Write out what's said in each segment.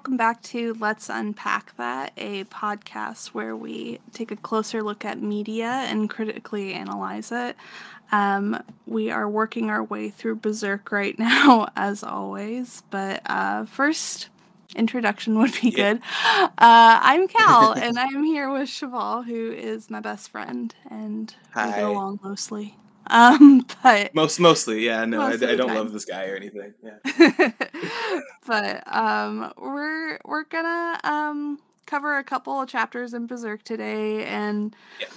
Welcome back to Let's Unpack That, a podcast where we take a closer look at media and critically analyze it. Um, we are working our way through Berserk right now, as always, but uh, first, introduction would be good. Uh, I'm Cal, and I'm here with Cheval, who is my best friend, and we Hi. get along mostly. Um, but Most mostly, yeah. No, I, Most of I don't time. love this guy or anything. Yeah. but um we're we're gonna um cover a couple of chapters in Berserk today and Yeah.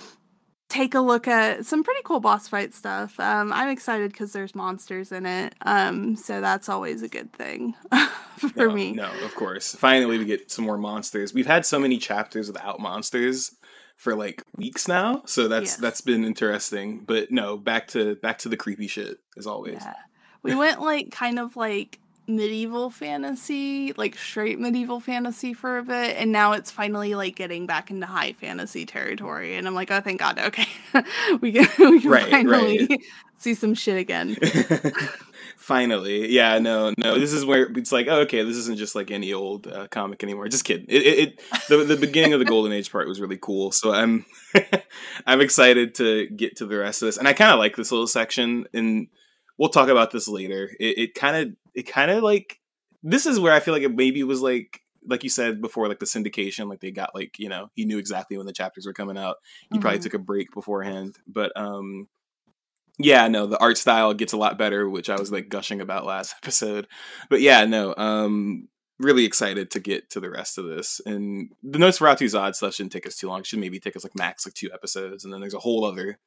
take a look at some pretty cool boss fight stuff. Um I'm excited because there's monsters in it. Um so that's always a good thing for no, me. No, of course. Finally, we get some more monsters. We've had so many chapters without monsters for like weeks now, so that's Yes. that's been interesting. But no, back to back to the creepy shit as always. Yeah. We went like kind of like medieval fantasy, like straight medieval fantasy for a bit, and now it's finally like getting back into high fantasy territory. And I'm like, oh, thank God, okay, we can we can Right, finally right. see some shit again. Finally, yeah, no, no. This is where it's like, oh, okay, this isn't just like any old uh, comic anymore. Just kidding. It, it, it the the beginning of the Golden Age part was really cool. So I'm I'm excited to get to the rest of this, and I kind of like this little section. And we'll talk about this later. It it kind of it kind of like this is where I feel like it maybe was like like you said before, like the syndication, like they got like you know he knew exactly when the chapters were coming out. He probably Mhm. took a break beforehand, but um yeah no the art style gets a lot better which i was like gushing about last episode. But yeah no um really excited to get to the rest of this. And the notes Nosferatu Zodd stuff shouldn't take us too long. It should maybe take us like max like two episodes and then there's a whole other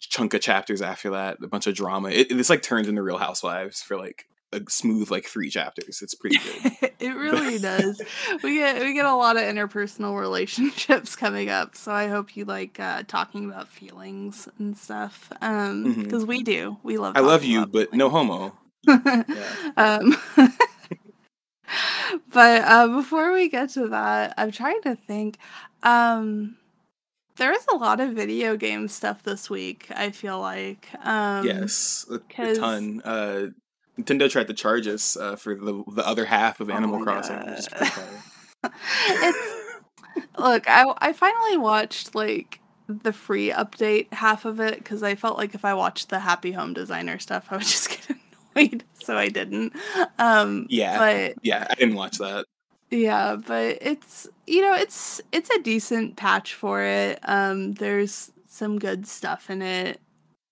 chunk of chapters after that a bunch of drama. It, it's like turns into real housewives for like a smooth like three chapters it's pretty good it really does. We get we get a lot of interpersonal relationships coming up, so I hope you like uh, talking about feelings and stuff. Um, because we do, we love. i love you but no homo um, but uh, before we get to that, I'm trying to think. Um, there was a lot of video game stuff this week. I feel like. Um, yes a, a ton uh nintendo tried to charge us uh, for the the other half of Oh animal crossing which is pretty it's look I, I finally watched like the free update half of it because i felt like if i watched the happy home designer stuff i would just get annoyed so i didn't. Um Yeah. but Yeah, I didn't watch that. yeah but it's you know it's it's a decent patch for it. Um there's some good stuff in it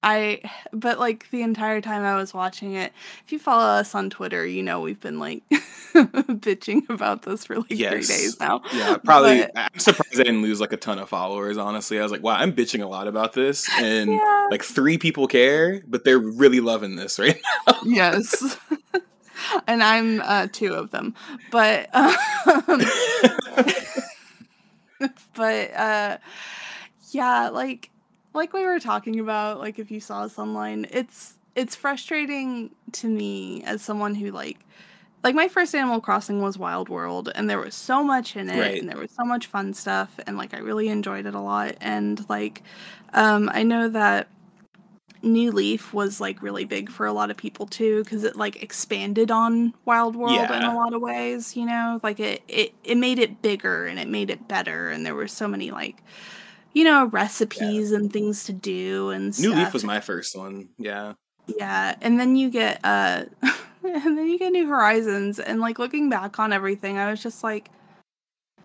i but like the entire time i was watching it if you follow us on twitter you know we've been like bitching about this for like three days now Yeah, probably. But- I'm surprised I didn't lose like a ton of followers. Honestly, I was like, wow, I'm bitching a lot about this, and Yeah. like three people care, but they're really loving this, right? Now. yes and i'm uh two of them but um, but uh yeah like like we were talking about like if you saw us online it's it's frustrating to me as someone who like like my first animal crossing was wild world and there was so much in it Right. and there was so much fun stuff and like i really enjoyed it a lot and like um i know that New Leaf was like really big for a lot of people too because it like expanded on Wild World in a lot of ways, you know? Like it, it it made it bigger and it made it better and there were so many like you know, recipes and things to do and New stuff. Leaf was my first one. Yeah. Yeah, and then you get uh and then you get New Horizons, and like looking back on everything, I was just like,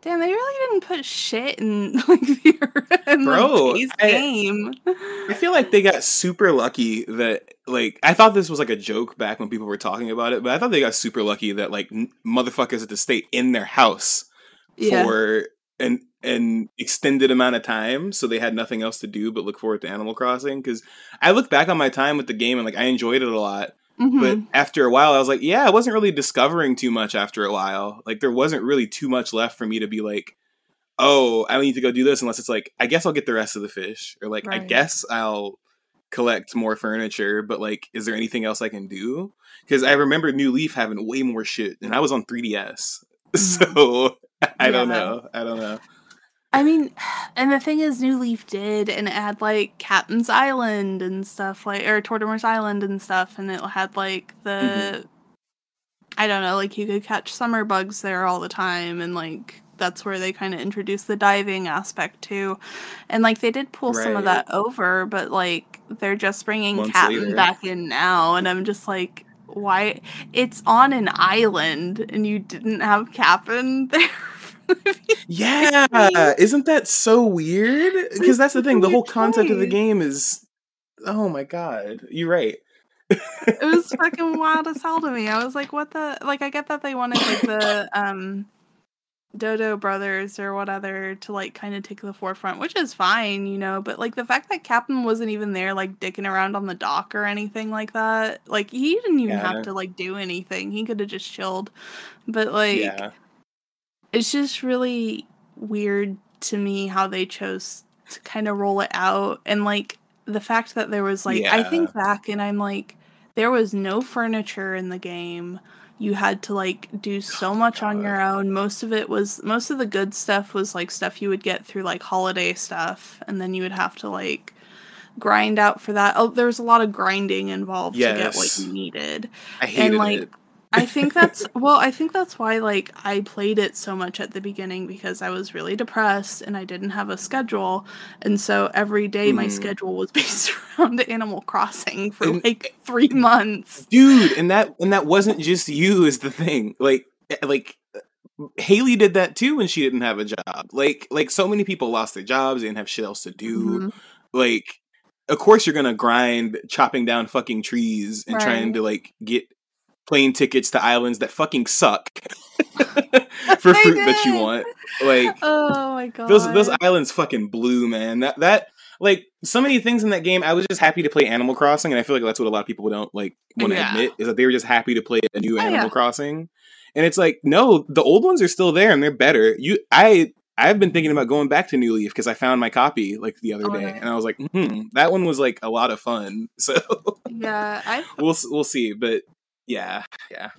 damn, they really didn't put shit in like the in, Bro, like, I- game. I feel like they got super lucky that like I thought this was like a joke back when people were talking about it, but I thought they got super lucky that like n- motherfuckers had to stay in their house yeah, for an an extended amount of time, so they had nothing else to do but look forward to Animal Crossing. Because I look back on my time with the game and like I enjoyed it a lot, Mhm. but after a while, I was like, yeah, I wasn't really discovering too much. After a while, like there wasn't really too much left for me to be like, oh, I need to go do this. Unless it's like, I guess I'll get the rest of the fish, or like, I guess I'll collect more furniture. But like, is there anything else I can do? Because I remember New Leaf having way more shit, and I was on 3DS, so I don't know. I don't know. I mean, and the thing is, New Leaf did, and it had like Captain's Island and stuff, like or Tortimer's Island and stuff, and it had like the, Mm-hmm. I don't know, like you could catch summer bugs there all the time, and like that's where they kind of introduced the diving aspect too, and like they did pull some of that over, but like they're just bringing Months Captain later. back in now, and I'm just like. Why it's on an island and you didn't have Captain there? Yeah, isn't that so weird? Because that's the thing. The whole concept of the game is, oh my god, you're right. it was fucking wild as hell to me. I was like, what the like I get that they wanted like the um Dodo brothers or whatever to like kind of take the forefront, which is fine, you know, but like the fact that Captain wasn't even there like dicking around on the dock or anything like that, like he didn't even Yeah. have to like do anything. He could have just chilled. But like yeah, it's just really weird to me how they chose to kind of roll it out and like the fact that there was like I think back and I'm like there was no furniture in the game. You had to like do oh so much on your own. Most of it was most of the good stuff was like stuff you would get through like holiday stuff and then you would have to like grind out for that. Oh, there was a lot of grinding involved to get what you needed I hated like, it. I think that's well, I think that's why like I played it so much at the beginning because I was really depressed and I didn't have a schedule. And so every day my Mhm. schedule was based around Animal Crossing for And- like 3 months. dude and that and that wasn't just you is the thing like eh, like haley did that too when she didn't have a job like like so many people lost their jobs they didn't have shit else to do Mhm. like of course you're gonna grind chopping down fucking trees and trying to like get plane tickets to islands that fucking suck for fruit that you want like Oh my god. those those islands fucking blew, man. That that like so many things in that game. I was just happy to play Animal Crossing, and I feel like that's what a lot of people don't like want to Yeah. admit is that they were just happy to play a new Oh, Animal yeah. Crossing. And it's like, no, the old ones are still there and they're better. You, I, I've been thinking about going back to New Leaf because I found my copy like the other Oh, day, nice. and I was like, hmm, that one was like a lot of fun. So Yeah, I we'll we'll see, but yeah, yeah,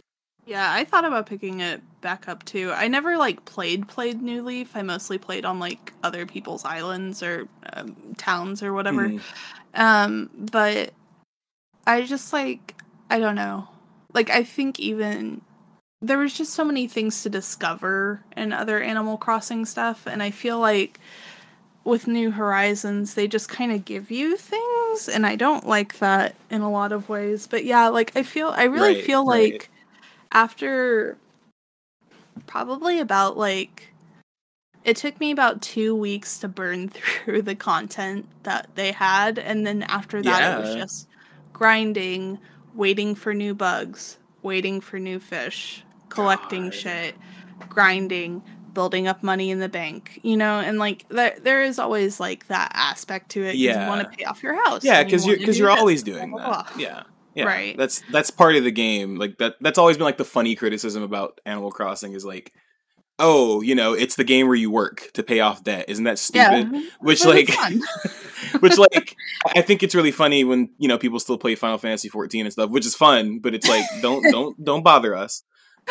yeah, I thought about picking it back up too. I never like played played New Leaf. I mostly played on like other people's islands or um, towns or whatever. Mhm. Um, but I just like I don't know. Like I think even there was just so many things to discover in other Animal Crossing stuff and I feel like with New Horizons they just kind of give you things and I don't like that in a lot of ways. But yeah, like I feel I really Right, feel right. like after probably about like it took me about two weeks to burn through the content that they had and then after that it was just grinding waiting for new bugs waiting for new fish collecting God. shit grinding building up money in the bank you know and like there, there is always like that aspect to it 'cause you Yeah. want to pay off your house yeah, and you because you're because do you're always doing blah, that. blah. Yeah. Yeah. Right. That's that's part of the game. Like that that's always been like the funny criticism about Animal Crossing is like, oh, you know, it's the game where you work to pay off debt. Isn't that stupid? yeah Which But like which like I think it's really funny when, you know, people still play Final Fantasy 14 and stuff, which is fun, but it's like don't don't don't bother us.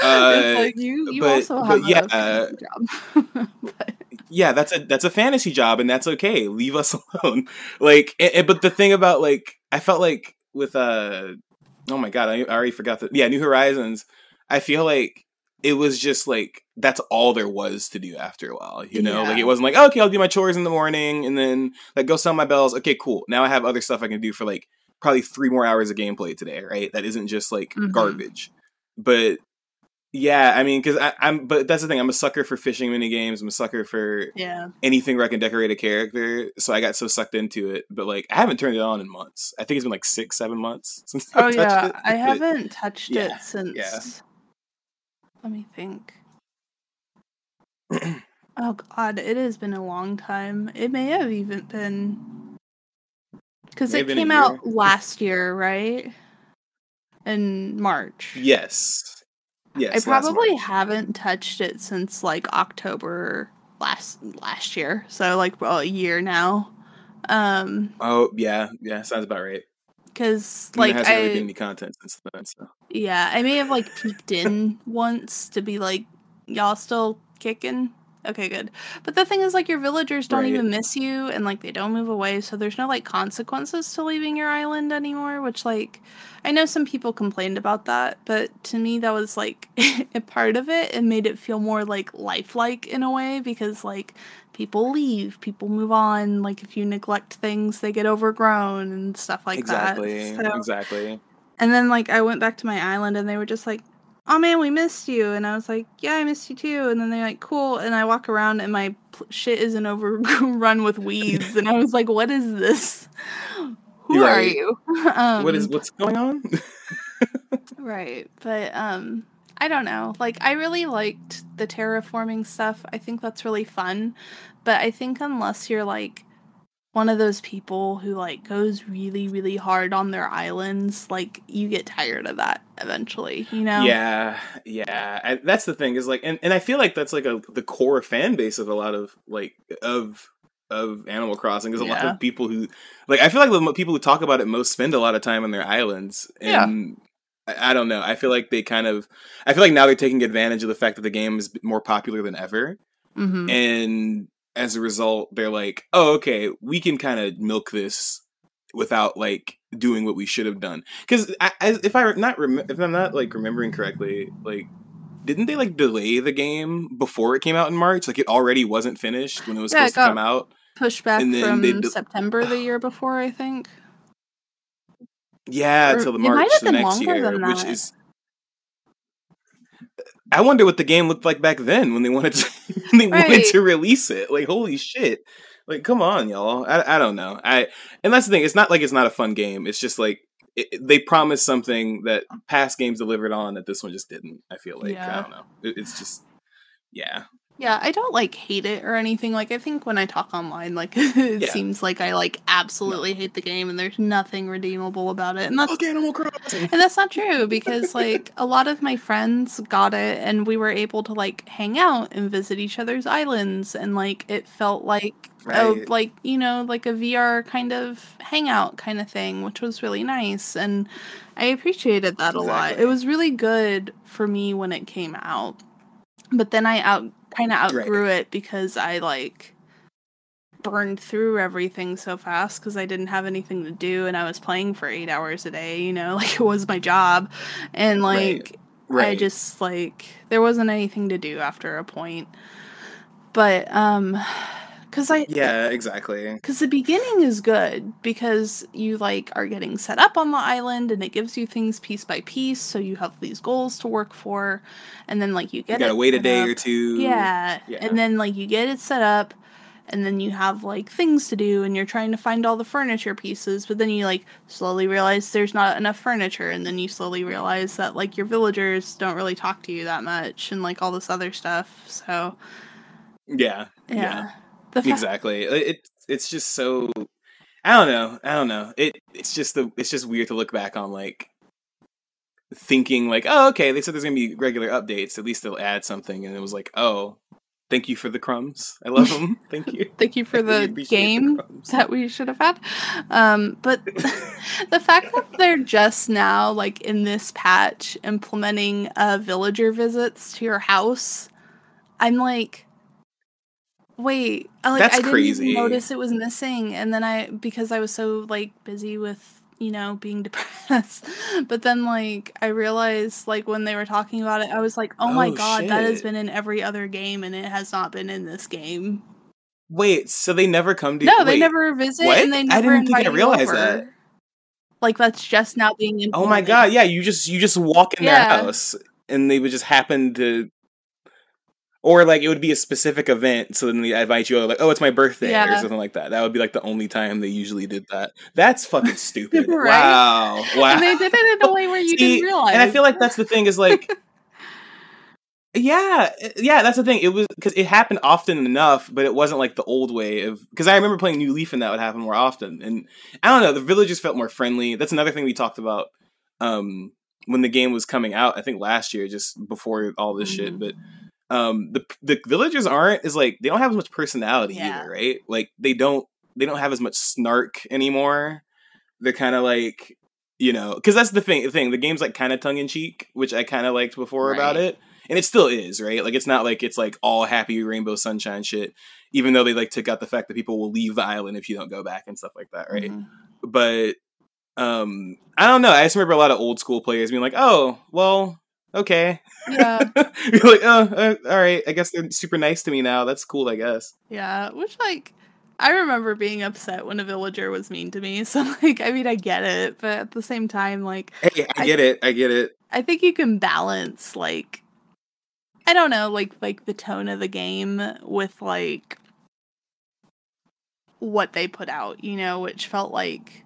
Uh, like you, you but- also have yeah, a job. yeah that's a that's a fantasy job and that's okay. Leave us alone. Like a- a- but the thing about like i felt like with uh oh my god i, I already forgot that yeah new horizons i feel like it was just like that's all there was to do after a while you know? Like it wasn't like okay i'll do my chores in the morning and then like go sell my bells. Okay cool. Now i have other stuff i can do for like probably three more hours of gameplay today right? That isn't just like Mhm. garbage. But yeah, I mean, because I'm, but that's the thing. I'm a sucker for fishing mini games. I'm a sucker for Yeah. anything where I can decorate a character. So I got so sucked into it. But like, I haven't turned it on in months. I think it's been like six, seven months since Oh I've touched yeah, it. I haven't touched yeah, it since. yeah. Let me think. oh god, it has been a long time. It may have even been because it have been a came out last year, right? In March. Yes. Yes. I probably haven't touched it since like October last last year. So like well, a year now. Um Oh yeah, yeah. Sounds about right. cuz Like, hasn't I really been any content since then. So Yeah, I may have like peeked in once to be like, y'all still kicking? Okay, good. But the thing is, like, your villagers don't Right. even miss you and like they don't move away, so there's no like consequences to leaving your island anymore, which, like, I know some people complained about that, but to me, that was like a part of it and made it feel more like lifelike in a way because, like, people leave, people move on. Like, if you neglect things, they get overgrown and stuff like exactly, that. So- exactly. and then like I went back to my island and they were just like, "Oh man, we missed you." And I was like, "Yeah, I missed you too." And then they're like, "Cool." And I walk around and my pl- shit isn't overrun with weeds and I was like, "What is this? Who are you?" um, what is what's going on? Right. But um I don't know. Like I really liked the terraforming stuff. I think that's really fun. But I think unless you're like one of those people who like goes really really hard on their islands, like you get tired of that eventually, you know? Yeah, yeah. I, that's the thing is like, and, and I feel like that's like a the core fan base of a lot of like of of Animal Crossing is a lot of people who like. I feel like the people who talk about it most spend a lot of time on their islands, Yeah. and I, I don't know. I feel like they kind of. I feel like now they're taking advantage of the fact that the game is more popular than ever, Mhm. and as a result, they're like, oh, okay, we can kind of milk this without like doing what we should have done. Because if I not rem- if I'm not like remembering correctly, like didn't they like delay the game before it came out in March? Like it already wasn't finished when it was Yeah, it supposed to come out. Pushed back and then from they do- September the year before, I think. Yeah, until the it March the next year, which is. I wonder what the game looked like back then when they wanted to when they wanted to release it. Like holy shit! Like come on, y'all. I I don't know. I and that's the thing. It's not like it's not a fun game. It's just like it- they promised something that past games delivered on that this one just didn't. I feel like Yeah. I don't know. It, it's just yeah. Yeah, I don't like hate it or anything. Like I think when I talk online, like it Yeah. seems like I like absolutely hate the game and there's nothing redeemable about it. And that's Fuck Animal Crossing. and that's not true because like a lot of my friends got it and we were able to like hang out and visit each other's islands and like it felt like a, Right. like you know like a VR kind of hangout kind of thing which was really nice and I appreciated that a lot. It was really good for me when it came out. But then I out kind of Right. outgrew it because I like burned through everything so fast because I didn't have anything to do and I was playing for eight hours a day, you know, like it was my job. And Right. like I just like there wasn't anything to do after a point. But um cuz I yeah, exactly. because the beginning is good because you like are getting set up on the island and it gives you things piece by piece so you have these goals to work for and then like you get You gotta it wait a day up. or two. yeah. Yeah. and then like you get it set up and then you have like things to do and you're trying to find all the furniture pieces but then you like slowly realize there's not enough furniture and then you slowly realize that like your villagers don't really talk to you that much and like all this other stuff so Yeah. yeah, The fa- exactly. It, it it's just so i don't know i don't know. It it's just the it's just weird to look back on like thinking like oh okay they said there's gonna be regular updates at least they'll add something and it was like oh thank you for the crumbs. I love them thank you. Thank you for the appreciate the game that we should have had. Um, but the fact that they're just now, like in this patch, implementing uh, villager visits to your house, I'm like, wait, I, like That's I didn't crazy. notice it was missing, and then I because I was so like busy with you know being depressed, but then like I realized like when they were talking about it, I was like, oh, my Oh, god, that has been in every other game, and it has not been in this game. wait so they never come to No, they never visit, what? and they I didn't think I realized over. that. Like that's just now being in. oh my god yeah you just you just walk in Yeah. their house and they would just happen to or like it would be a specific event so then they invite you like oh it's my birthday or something like that. That would be like the only time they usually did that. That's fucking stupid. Right? wow. Wow. And they did it in a way where you See, didn't realize. and i feel like that's the thing is like yeah yeah that's the thing. It was because it happened often enough but it wasn't like the old way of because i remember playing new leaf and that would happen more often. And i don't know the villagers felt more friendly. That's another thing we talked about um when the game was coming out i think last year just before all this shit Mhm. but um the the villagers aren't is like they don't have as much personality Yeah. either right? Like they don't they don't have as much snark anymore. They're kind of like you know because that's the thing the thing the game's like kind of tongue-in-cheek which i kind of liked before about it and it still is right? Like it's not like it's like all happy rainbow sunshine shit even though they like took out the fact that people will leave the island if you don't go back and stuff like that right? Mhm. but um i don't know i just remember a lot of old school players being like oh well okay Yeah, you're like oh uh, all right i guess they're super nice to me now that's cool i guess yeah. Which like, I remember being upset when a villager was mean to me. So like, I mean, I get it, but at the same time, like, hey i I- get it i get it I think you can balance like, I don't know, like like the tone of the game with like what they put out, you know, which felt like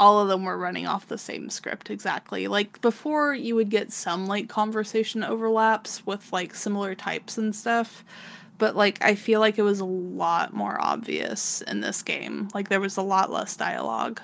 all of them were running off the same script exactly. Like before you would get some like conversation overlaps with like similar types and stuff, but like I feel like it was a lot more obvious in this game. Like there was a lot less dialogue.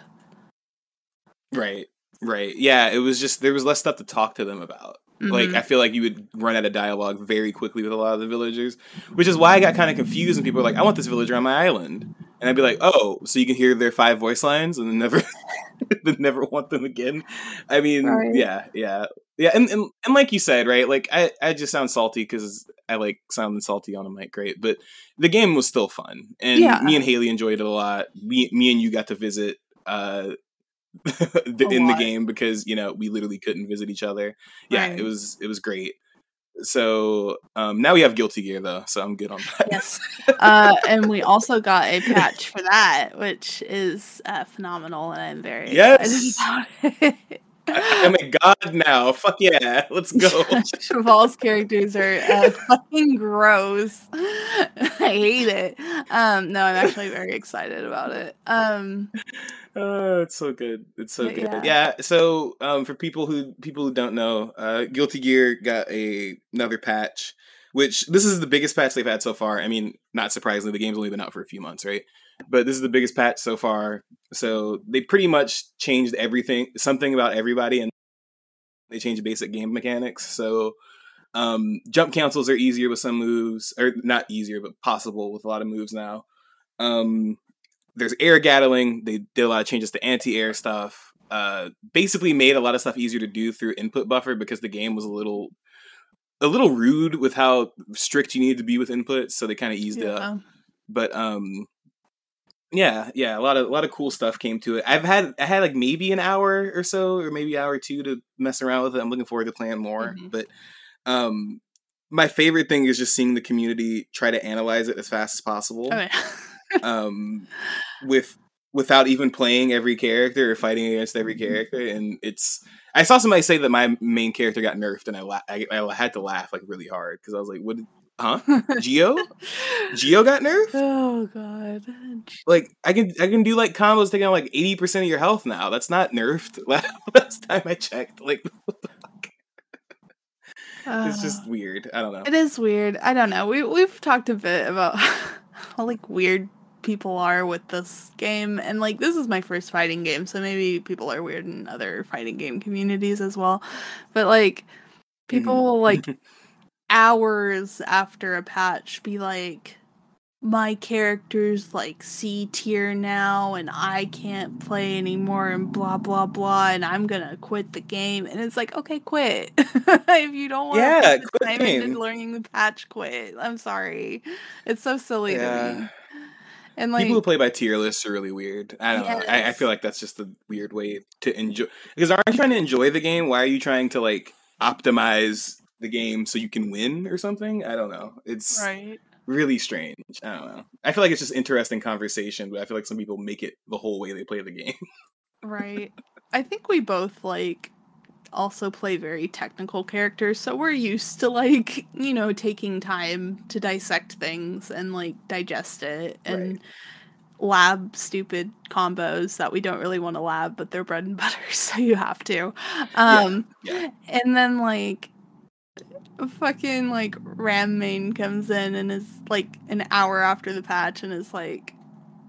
right right yeah it was just there was less stuff to talk to them about Like Mhm. I feel like you would run out of dialogue very quickly with a lot of the villagers, which is why I got kind of confused and people were like, "I want this villager on my island," and I'd be like, "Oh, so you can hear their five voice lines and then never, then never want them again." I mean, Right. yeah, yeah, yeah, and, and and like you said, right? Like I I just sound salty because I like sounding salty on a mic, great, but the game was still fun, and Yeah. me and Haley enjoyed it a lot. Me me and you got to visit. uh in the game because you know we literally couldn't visit each other yeah Right. it was it was great so um now we have guilty gear though so i'm good on that Yes. Uh, and we also got a patch for that, which is uh, phenomenal, and I'm very Yes! excited about it. I, am a god now fuck yeah let's go Cheval's characters are uh, fucking gross. I hate it. Um, no, I'm actually very excited about it. Um, oh it's so good it's so good yeah. yeah. so um for people who people who don't know uh guilty gear got a another patch which this is the biggest patch they've had so far i mean not surprisingly the game's only been out for a few months right but this is the biggest patch so far. So they pretty much changed everything something about everybody and they changed basic game mechanics. So um jump cancels are easier with some moves or not easier but possible with a lot of moves now. Um there's air gatling they did a lot of changes to anti-air stuff. Uh basically made a lot of stuff easier to do through input buffer because the game was a little a little rude with how strict you needed to be with inputs so they kind of eased it up. But um yeah yeah a lot of a lot of cool stuff came to it i've had i had like maybe an hour or so or maybe an hour or two to mess around with it i'm looking forward to playing more Mhm. but um my favorite thing is just seeing the community try to analyze it as fast as possible Oh, yeah. um with without even playing every character or fighting against every character and it's i saw somebody say that my main character got nerfed and i la- I, I had to laugh like really hard because i was like what huh Gio Gio got nerfed oh god. like I can I can do like combos taking out like eighty percent of your health now. That's not nerfed. Last time I checked, like it's just Uh, weird. I don't know. it is weird. I don't know. We we've talked a bit about how like weird people are with this game and like this is my first fighting game so maybe people are weird in other fighting game communities as well but like people Mhm. will like hours after a patch be like my character's like C tier now and I can't play anymore and blah blah blah and I'm gonna quit the game and it's like okay quit if you don't want Yeah, to put time into learning the patch quit I'm sorry it's so silly to me and like People who play by tier lists are really weird. I don't know. I, I feel like that's just the weird way to enjoy. Because aren't you trying to enjoy the game? Why are you trying to like optimize the game so you can win or something? I don't know. It's right really strange. I don't know. I feel like it's just interesting conversation, but I feel like some people make it the whole way they play the game. right I think we both like also play very technical characters, so we're used to like, you know, taking time to dissect things and like digest it and Right. lab stupid combos that we don't really want to lab, but they're bread and butter, so you have to. Um yeah. and then like fucking like Ram Main comes in and is like an hour after the patch and is like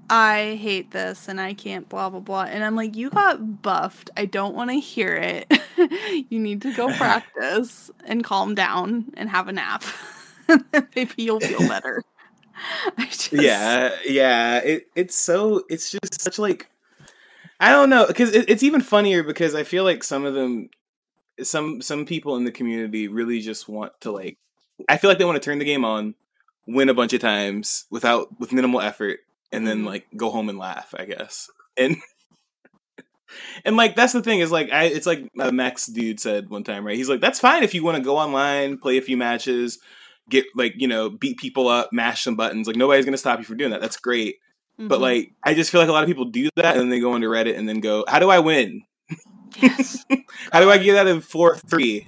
I hate this and I can't blah blah blah and I'm like you got buffed. I don't want to hear it. you need to go practice and calm down and have a nap. Maybe you'll feel better. Just, yeah yeah it, it's so it's just such like i don't know because it, it's even funnier because i feel like some of them some some people in the community really just want to like i feel like they want to turn the game on win a bunch of times without with minimal effort and then Mhm. like go home and laugh i guess. And and like that's the thing is like i it's like uh, Max Dood said one time right? He's like that's fine if you want to go online play a few matches get like you know beat people up mash some buttons like nobody's gonna stop you from doing that. That's great. But Mhm. like i just feel like a lot of people do that and then they go into reddit and then go how do i win yes. how do i get out of floor three?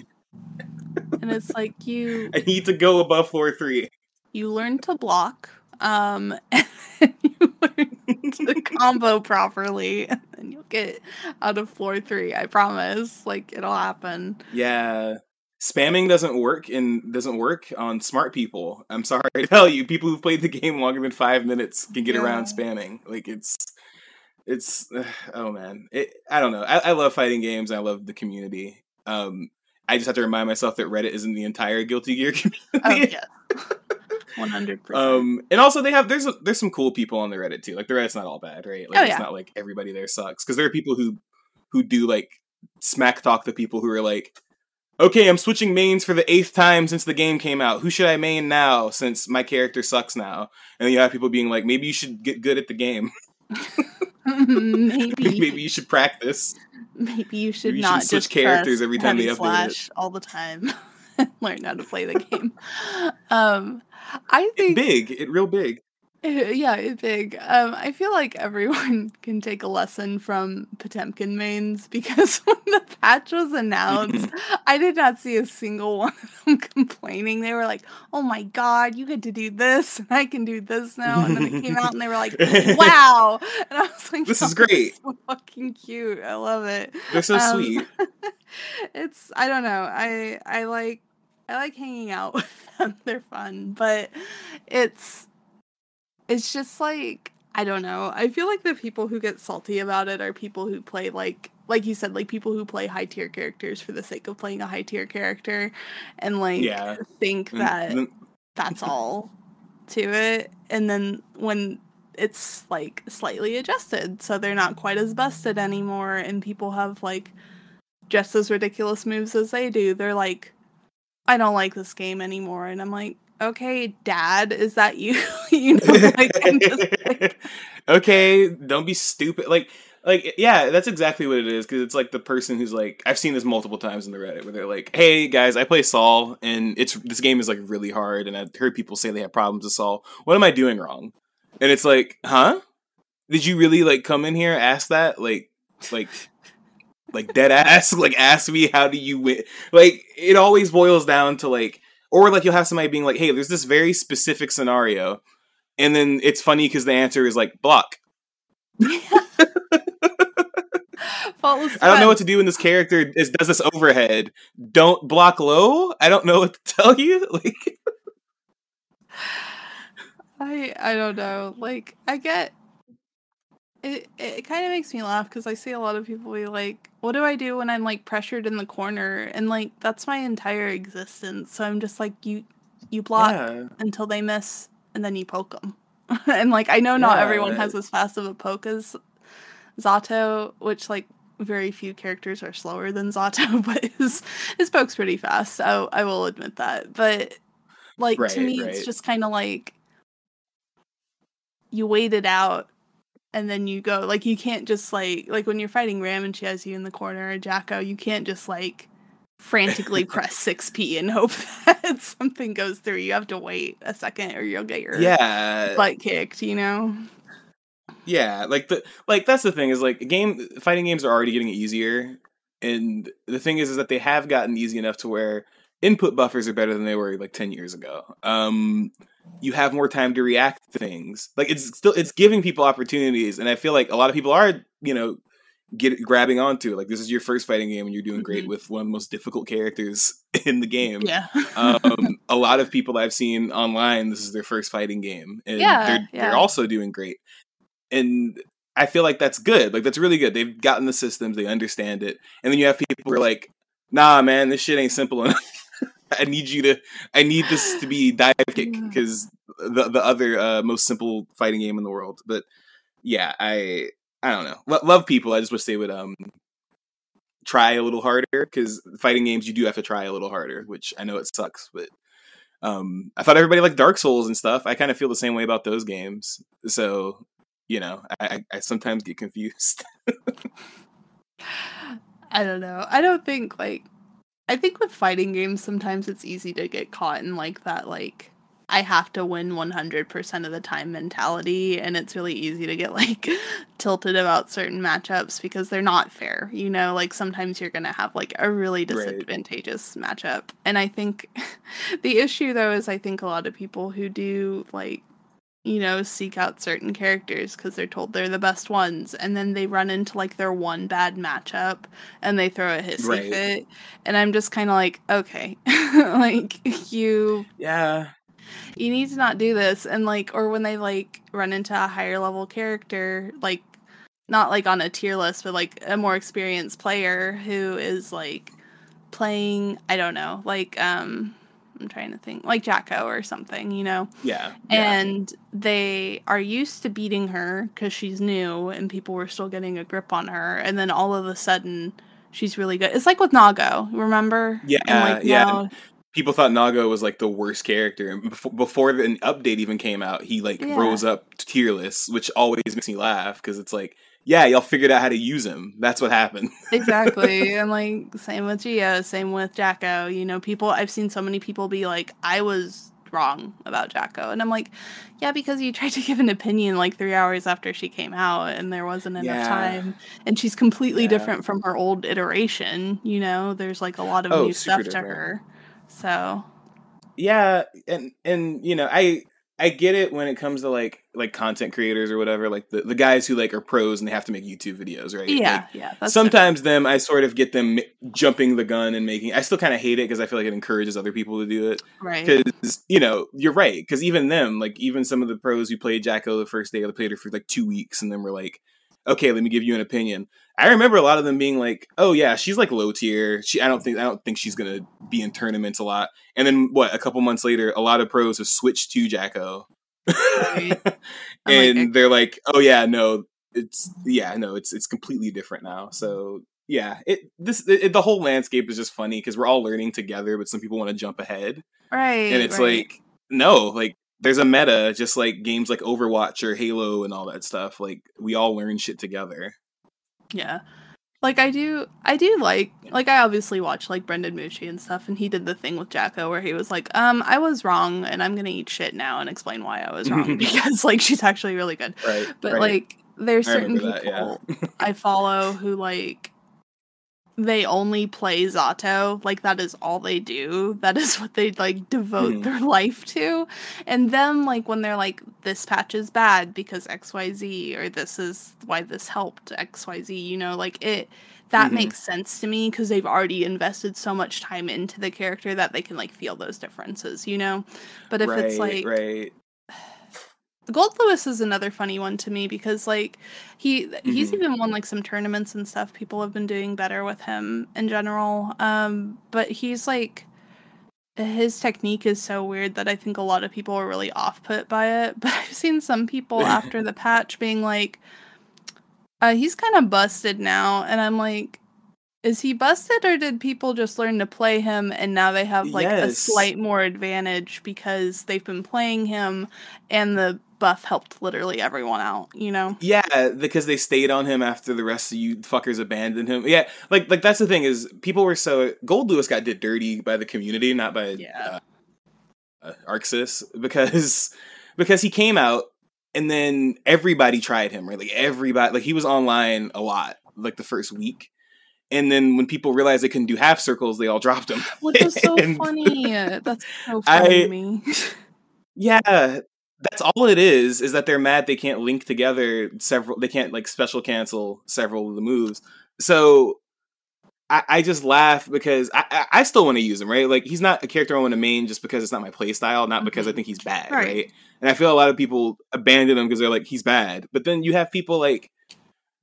And it's like you i need to go above floor three. You learn to block um and you learn to combo properly and then you'll get out of floor three i promise. Like it'll happen. Yeah. Spamming doesn't work and doesn't work on smart people. I'm sorry to tell you people who've played the game longer than five minutes can get around spamming. Like it's it's oh man it, i don't know I, I love fighting games i love the community um i just have to remind myself that reddit isn't the entire guilty gear community. oh community yeah 100% um and also they have there's a, there's some cool people on the reddit too like the reddit's not all bad right? Like Oh, it's not like everybody there sucks because there are people who who do like smack talk the people who are like okay i'm switching mains for the eighth time since the game came out who should i main now since my character sucks now? And then you have people being like maybe you should get good at the game maybe. Maybe you should practice. Maybe you should maybe you should not switch just characters every time they update it. all the time learn how to play the game. Um i think big. It real big Yeah, big. Um, I feel like everyone can take a lesson from Potemkin mains because when the patch was announced, I did not see a single one of them complaining. They were like, "Oh my god, you get to do this, and I can do this now." And then it came out, and they were like, "Wow!" And I was like, This is "Oh, that's great. so fucking cute. I love it." they're so Um, sweet it's I don't know. I I like I like hanging out with them. They're fun, but it's it's just like I don't know. I feel like the people who get salty about it are people who play like like you said like people who play high tier characters for the sake of playing a high tier character and like Yeah. think mm, that mm. that's all to it and then when it's like slightly adjusted so they're not quite as busted anymore and people have like just as ridiculous moves as they do they're like i don't like this game anymore and i'm like okay dad is that you you know like, just like okay, don't be stupid. Like, like yeah, that's exactly what it is. Because it's like the person who's like, I've seen this multiple times in the Reddit where they're like, "Hey guys, I play Sol, and it's this game is like really hard, and I've heard people say they have problems with Sol. What am I doing wrong?" And it's like, huh? Did you really like come in here ask that? Like, like. Like dead ass, like ask me how do you win? Like it always boils down to like, or like you'll have somebody being like, "Hey, there's this very specific scenario," and then it's funny because the answer is like block. faultless I don't know what to do when this character is does this overhead. Don't block low. I don't know what to tell you. Like, I I don't know. Like I get it. It kind of makes me laugh because I see a lot of people be like, "What do I do when I'm like pressured in the corner?" And like that's my entire existence. So I'm just like, you you block yeah, until they miss, and then you poke them. and like I know not Yeah, everyone has as fast of a poke as Zato, which like very few characters are slower than Zato, but his his poke's pretty fast. So I will admit that. But like to me, right. it's just kind of like you wait it out and then you go. Like you can't just like like when you're fighting Ram and she has you in the corner or Jack-O, you can't just like frantically press 6p and hope that something goes through. You have to wait a second or you'll get your yeah, butt kicked, you know? yeah. Like the like that's the thing is like game fighting games are already getting easier, And the thing is, is that they have gotten easy enough to where input buffers are better than they were like 10 years ago. Um, you have more time to react to things. Like it's still it's giving people opportunities, and I feel like a lot of people are you know get grabbing onto it. Like this is your first fighting game, and you're doing great mm-hmm. with one of the most difficult characters in the game. Yeah. um, a lot of people I've seen online, this is their first fighting game, and yeah, they're yeah. they're also doing great. And I feel like that's good. Like that's really good. They've gotten the systems, they understand it, and then you have people who are like, "Nah, man, this shit ain't simple enough." I need you to. I need this to be dive kick because the the other uh, most simple fighting game in the world. But yeah, I I don't know. L- love people. I just wish they would um try a little harder because fighting games you do have to try a little harder, which I know it sucks, but um I thought everybody liked Dark Souls and stuff. I kind of feel the same way about those games. So you know, I, I sometimes get confused. I don't know. I don't think like I think with fighting games, sometimes it's easy to get caught in like that, like, I have to win 100% of the time mentality. And it's really easy to get like tilted about certain matchups because they're not fair. You know, like sometimes you're going to have like a really disadvantageous right. matchup. And I think the issue though is I think a lot of people who do like you know, seek out certain characters because they're told they're the best ones, and then they run into like their one bad matchup and they throw a hissy right. fit, and I'm just kind of like, okay, like you, yeah, you need to not do this, and like, or when they like run into a higher level character, like not like on a tier list, but like a more experienced player who is like playing, I don't know, like um I'm trying to think, like Jack-O or something, you know? Yeah. And they are used to beating her because she's new and people were still getting a grip on her. And then all of a sudden, she's really good. It's like with Nago, remember? Yeah. Like yeah. Now, people thought Nago was like the worst character. And before, before an update even came out, he like yeah. rose up tier lists, which always makes me laugh because it's like, yeah, y'all figured out how to use him. That's what happened. exactly. And like same with Gio, same with Jack-O. You know, people I've seen so many people be like, I was wrong about Jack-O. And I'm like, yeah, because you tried to give an opinion like three hours after she came out and there wasn't enough yeah. time. And she's completely yeah. different from her old iteration, you know, there's like a lot of oh, new stuff different. to her. So yeah, and and you know, I I get it when it comes to like like content creators or whatever, like the, the guys who like are pros and they have to make YouTube videos, right? Yeah, like, yeah. sometimes different. them I sort of get them jumping the gun and making. I still kind of hate it because I feel like it encourages other people to do it. Right. Because you know you're right. Because even them, like even some of the pros who played Jack-O the first day, they played her for like two weeks and then we're like, okay, let me give you an opinion. I remember a lot of them being like, "Oh yeah, she's like low tier. She, I don't think, I don't think she's gonna be in tournaments a lot." And then what? A couple months later, a lot of pros have switched to Jack-O, right. and like, they're like, "Oh yeah, no, it's yeah, no, it's it's completely different now." So yeah, it this it, the whole landscape is just funny because we're all learning together, but some people want to jump ahead, right? And it's right. like, no, like there's a meta, just like games like Overwatch or Halo and all that stuff. Like we all learn shit together. Yeah. Like I do I do like like I obviously watch like Brendan Mucci and stuff and he did the thing with Jack-O where he was like, um, I was wrong and I'm gonna eat shit now and explain why I was wrong because like she's actually really good. Right. But right. like there's certain people that, yeah. I follow who like they only play Zato. Like that is all they do. That is what they like devote mm. their life to. And them like when they're like this patch is bad because XYZ or this is why this helped XYZ, you know, like it that mm-hmm. makes sense to me because they've already invested so much time into the character that they can like feel those differences, you know. But if right, it's like right Goldlewis is another funny one to me because like he mm-hmm. he's even won like some tournaments and stuff. People have been doing better with him in general. Um, but he's like his technique is so weird that I think a lot of people are really off put by it. But I've seen some people after the patch being like, uh, he's kind of busted now, and I'm like, is he busted or did people just learn to play him and now they have like yes. a slight more advantage because they've been playing him and the buff helped literally everyone out, you know? Yeah, because they stayed on him after the rest of you fuckers abandoned him. Yeah, like like that's the thing is people were so Goldlewis got did dirty by the community, not by yeah. uh, uh, ArcSys because because he came out and then everybody tried him, right? Like everybody like he was online a lot like the first week and then when people realized they couldn't do half circles, they all dropped him. Which was so funny. That's so funny I- to me. Yeah, that's all it is. Is that they're mad they can't link together several. They can't like special cancel several of the moves. So I, I just laugh because I, I, I still want to use him. Right, like he's not a character I want to main just because it's not my play style, not because I think he's bad. Right. Right. And I feel a lot of people abandon him because they're like he's bad. But then you have people like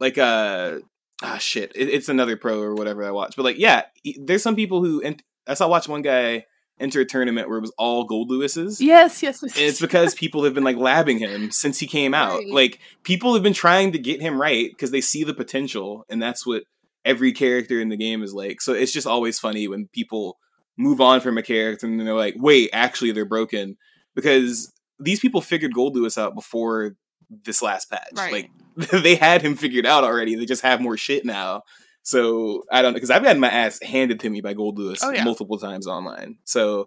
like uh ah shit, it, it's another pro or whatever I watch. But like yeah, there's some people who and I saw watch one guy enter a tournament where it was all Goldlewis's. yes, yes, yes. And it's because people have been like labbing him since he came out. Right. Like people have been trying to get him right because they see the potential, and that's what every character in the game is like. So it's just always funny when people move on from a character and they're like, "Wait, actually, they're broken," because these people figured Goldlewis out before this last patch. Right. Like they had him figured out already. They just have more shit now. So I don't know because I've gotten my ass handed to me by Goldlewis Oh, yeah. multiple times online. So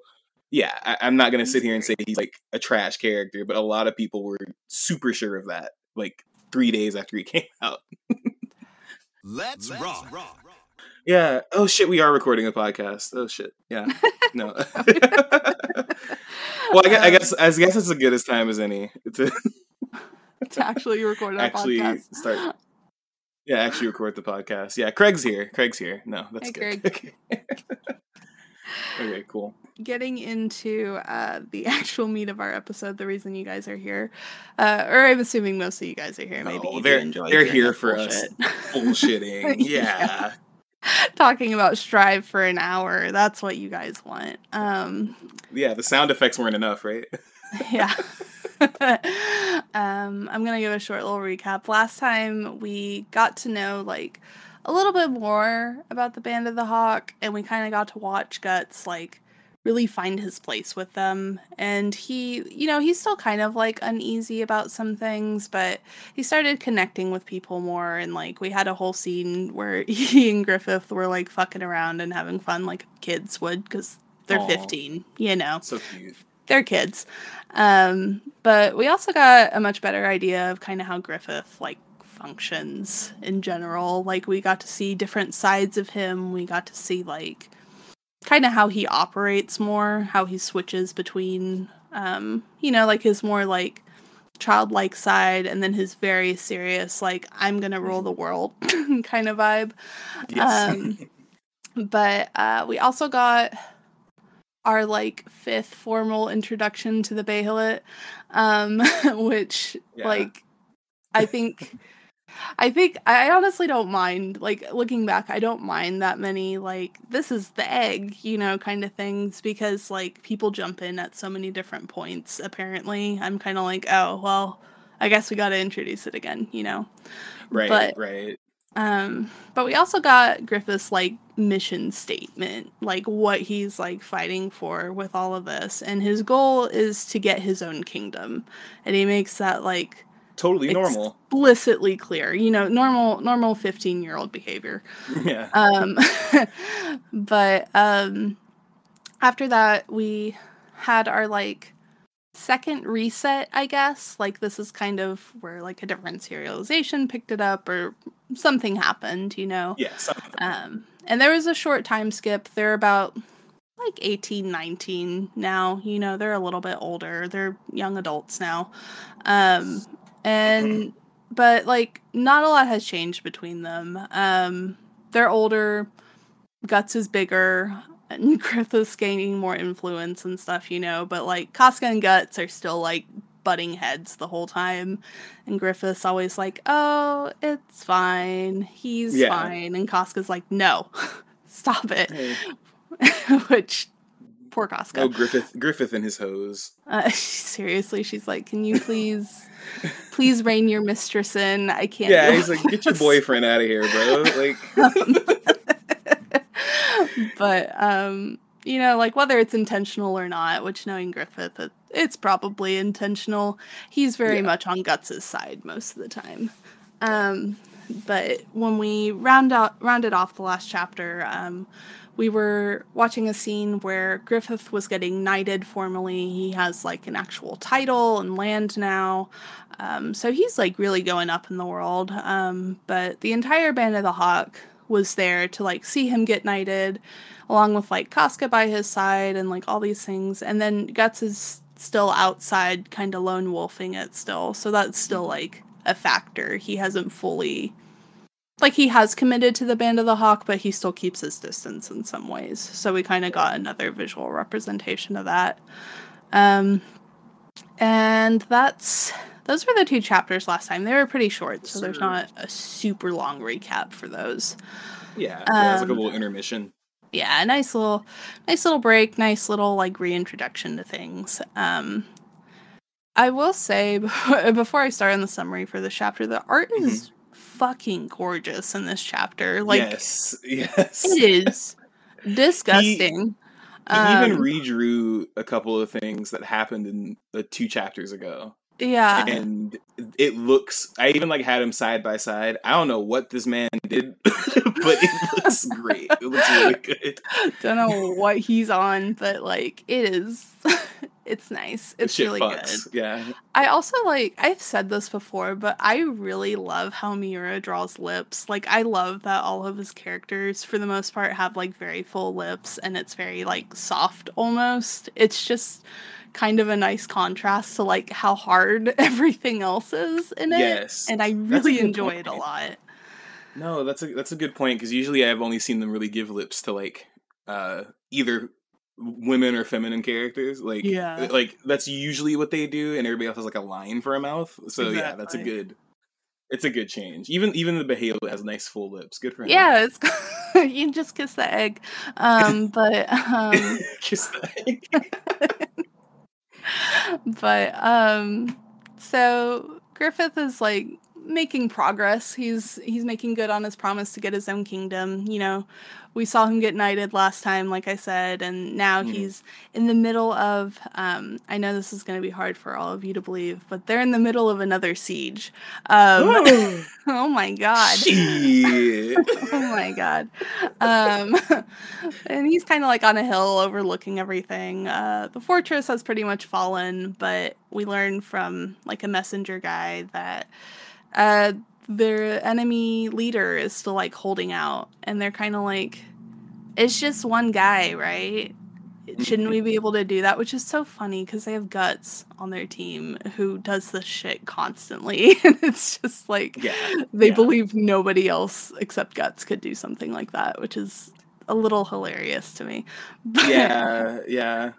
yeah, I, I'm not gonna sit here and say he's like a trash character, but a lot of people were super sure of that like three days after he came out. Let's rock. Yeah. Oh shit, we are recording a podcast. Oh shit. Yeah. No. well, I guess, I Um, guess I guess it's as good as time as any to to actually record our actually podcast. start. Yeah, actually record the podcast. Yeah, Craig's here. Craig's here. No, that's Hey, good. Okay. okay, cool. Getting into uh, the actual meat of our episode, the reason you guys are here, uh, or I'm assuming most of you guys are here. Maybe do they're- they're here for us. bullshit. Bullshitting. Yeah. Talking about Strive for an hour. That's what you guys want. Um, Yeah, the sound effects weren't enough, right? yeah. um, I'm gonna give a short little recap. Last time we got to know like a little bit more about the Band of the Hawk, and we kind of got to watch Guts like really find his place with them. And he, you know, he's still kind of like uneasy about some things, but he started connecting with people more. And like we had a whole scene where he and Griffith were like fucking around and having fun like kids would because they're Aw. 15, you know So cute. They're kids. Um, but we also got a much better idea of kind of how Griffith like functions in general. Like we got to see different sides of him. We got to see like kind of how he operates more, how he switches between um, you know, like his more like childlike side and then his very serious like I'm going to rule the world kind of vibe. Yes. Um, but uh, we also got our like fifth formal introduction to the Behelit, um, which Yeah. like I think I think I honestly don't mind like looking back I don't mind that many like this is the egg you know kind of things because like people jump in at so many different points apparently I'm kind of like oh well I guess we got to introduce it again you know right, but- right. Um, but we also got Griffith's like mission statement, like what he's like fighting for with all of this, and his goal is to get his own kingdom, and he makes that like Totally normal. explicitly clear, you know, normal normal fifteen year old behavior. Yeah. Um, but um, after that, we had our like second reset, I guess. Like this is kind of where like a different serialization picked it up, or something happened, you know. yeah. Something. Um, and there was a short time skip. They're about like 18, 19 now. You know, they're a little bit older. They're young adults now. Um, and, but like, not a lot has changed between them. Um, they're older. Guts is bigger. And Griffith's gaining more influence and stuff, you know. But like, Casca and Guts are still like butting heads the whole time. And Griffith's always like, oh, it's fine. He's Yeah. fine. And Casca's like, no, stop it. Hey. Which, poor Casca. Oh, Griffith, Griffith and his hose. Uh, seriously, she's like, can you please, please rein your mistress in? I can't. Yeah, he's like, get your boyfriend out of here, bro. Like, but um you know like whether it's intentional or not which knowing griffith it, it's probably intentional he's very Yeah. much on guts's side most of the time um but when we round out rounded off the last chapter um we were watching a scene where Griffith was getting knighted formally. He has like an actual title and land now. Um, so he's like really going up in the world. Um, but the entire Band of the Hawk was there to like see him get knighted, along with like Casca by his side and like all these things. And then Guts is still outside, kind of lone wolfing it still. So that's still like a factor. He hasn't fully like he has committed to the band of the hawk but he still keeps his distance in some ways so we kind of got another visual representation of that um and that's those were the two chapters last time they were pretty short so there's not a super long recap for those Yeah, yeah, it's like a Um, little intermission. yeah, a nice little nice little break, nice little like reintroduction to things. Um I will say before, I start on the summary for this chapter, the art is fucking gorgeous in this chapter. Like yes, yes. it is disgusting. He even Um, redrew a couple of things that happened in the two chapters ago, yeah. and it looks. I even like had him side by side. I don't know what this man did, but it looks great. It looks really good. Don't know what he's on, but like it is it's nice. It's Shit really good. Yeah, I also like I've said this before, but I really love how Miura draws lips. Like I love that all of his characters for the most part have like very full lips and it's very like soft almost. It's just kind of a nice contrast to like how hard everything else is in it. Yes. And I really enjoy it a lot. no, that's a that's a good point because usually I've only seen them really give lips to like uh either women or feminine characters. Like Yeah. like that's usually what they do, and everybody else has like a line for a mouth. So yeah, that's a good. It's a good change. Even even the Behelit has nice full lips. Good for him. Yeah, it's you can just kiss the egg. Um but um Kiss the egg. but um so griffith is like making progress. He's he's making good on his promise to get his own kingdom. You know we saw him get knighted last time like i said and now Mhm. he's in the middle of um i know this is going to be hard for all of you to believe but they're in the middle of another siege. Um oh my god. Oh my god. Um and he's kind of like on a hill overlooking everything. Uh the fortress has pretty much fallen but we learn from like a messenger guy that uh their enemy leader is still like holding out and they're kind of like it's just one guy right shouldn't we be able to do that which is so funny because they have guts on their team who does this shit constantly and it's just like Yeah. they yeah. believe nobody else except guts could do something like that which is a little hilarious to me But- Yeah, yeah.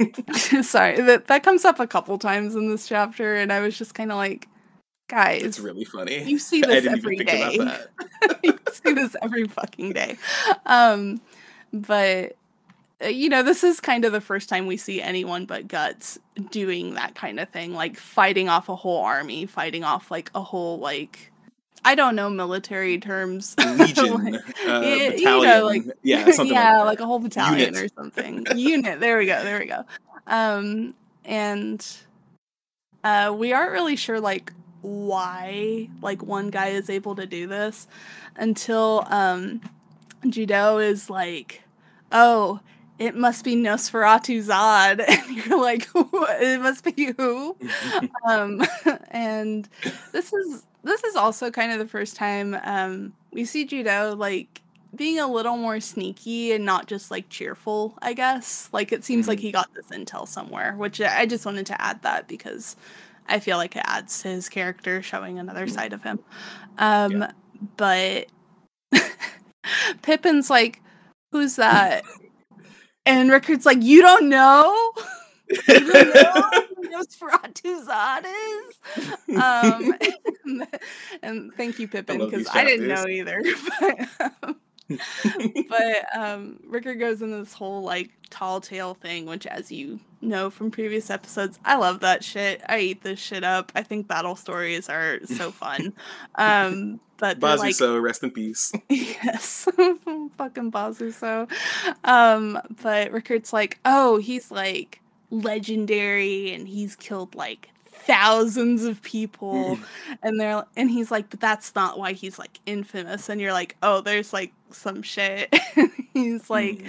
sorry that that comes up a couple times in this chapter and i was just kind of like guys It's really funny. you see this every even think about that. you see this every fucking day um but uh, you know this is kind of the first time we see anyone but guts doing that kind of thing like fighting off a whole army fighting off like a whole like i don't know military terms Legion, Like, uh, yeah, you know, like- yeah, something yeah, like, that. a whole battalion Unit. or something. Unit. There we go. There we go. Um, and uh, we aren't really sure like why like one guy is able to do this until um, Judeau is like, oh. It must be Nosferatu Zodd, and you're like, it must be who? um, and this is this is also kind of the first time um, we see Judeau like being a little more sneaky and not just like cheerful. I guess like it seems like Mhm. he got this intel somewhere, which I just wanted to add that because I feel like it adds to his character, showing another side of him. Um, but Pippin's like, "Who's that?" And Rickert's like, "You don't know." You don't know who Nosferatu Zodd is? Um, and, and thank you, Pippin, because I didn't know either. But, um, but um, Rickard goes into this whole like tall tale thing, which, as you know from previous episodes, I love that shit. I eat this shit up. I think battle stories are so fun. Um, but like, Bazuso, rest in peace. Yes, fucking Bazuso. Um, but Rickert's like, oh, he's like legendary, and he's killed like thousands of people, and they're and he's like, but that's not why he's like infamous. And you're like, oh, there's like some shit. he's like, Mm.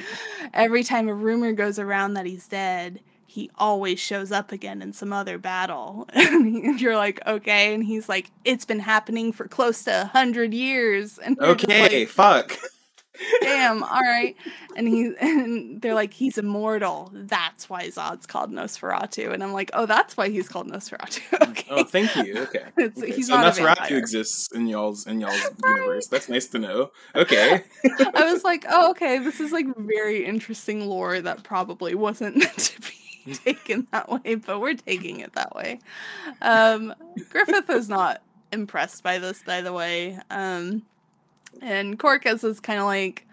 every time a rumor goes around that he's dead. He always shows up again in some other battle. And you're like, okay. And he's like, it's been happening for close to a hundred years. And Okay, like, fuck. damn, all right. And he and they're like, he's immortal. That's why Zodd's called Nosferatu. And I'm like, oh, that's why he's called Nosferatu. Oh, okay. Oh, thank you. Okay. It's- okay. he's so not Nosferatu exists in y'all's in y'all's universe. That's nice to know. Okay. I was like, oh, okay, this is like very interesting lore that probably wasn't meant to be taken that way, but we're taking it that way. Um, Griffith is not impressed by this, by the way. Um, and Corkus is kind of like,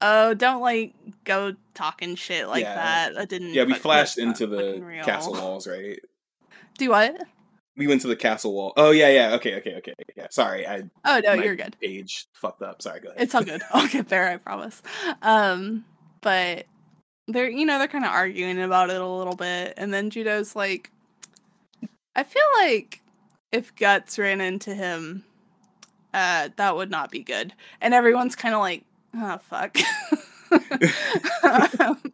oh, don't like go talking shit like Yeah. that. That didn't. Yeah, we flashed into the castle walls, right? Do what? We went to the castle wall. Oh yeah, yeah. Okay, okay, okay. Yeah. Sorry, I Oh no, you're good. Age fucked up. Sorry, go ahead. It's all good. I'll get there, I promise. Um, but they're you know, they're kind of arguing about it a little bit, and then Judeau's like, I feel like if Guts ran into him, uh, that would not be good. And everyone's kind of like, oh fuck. Um,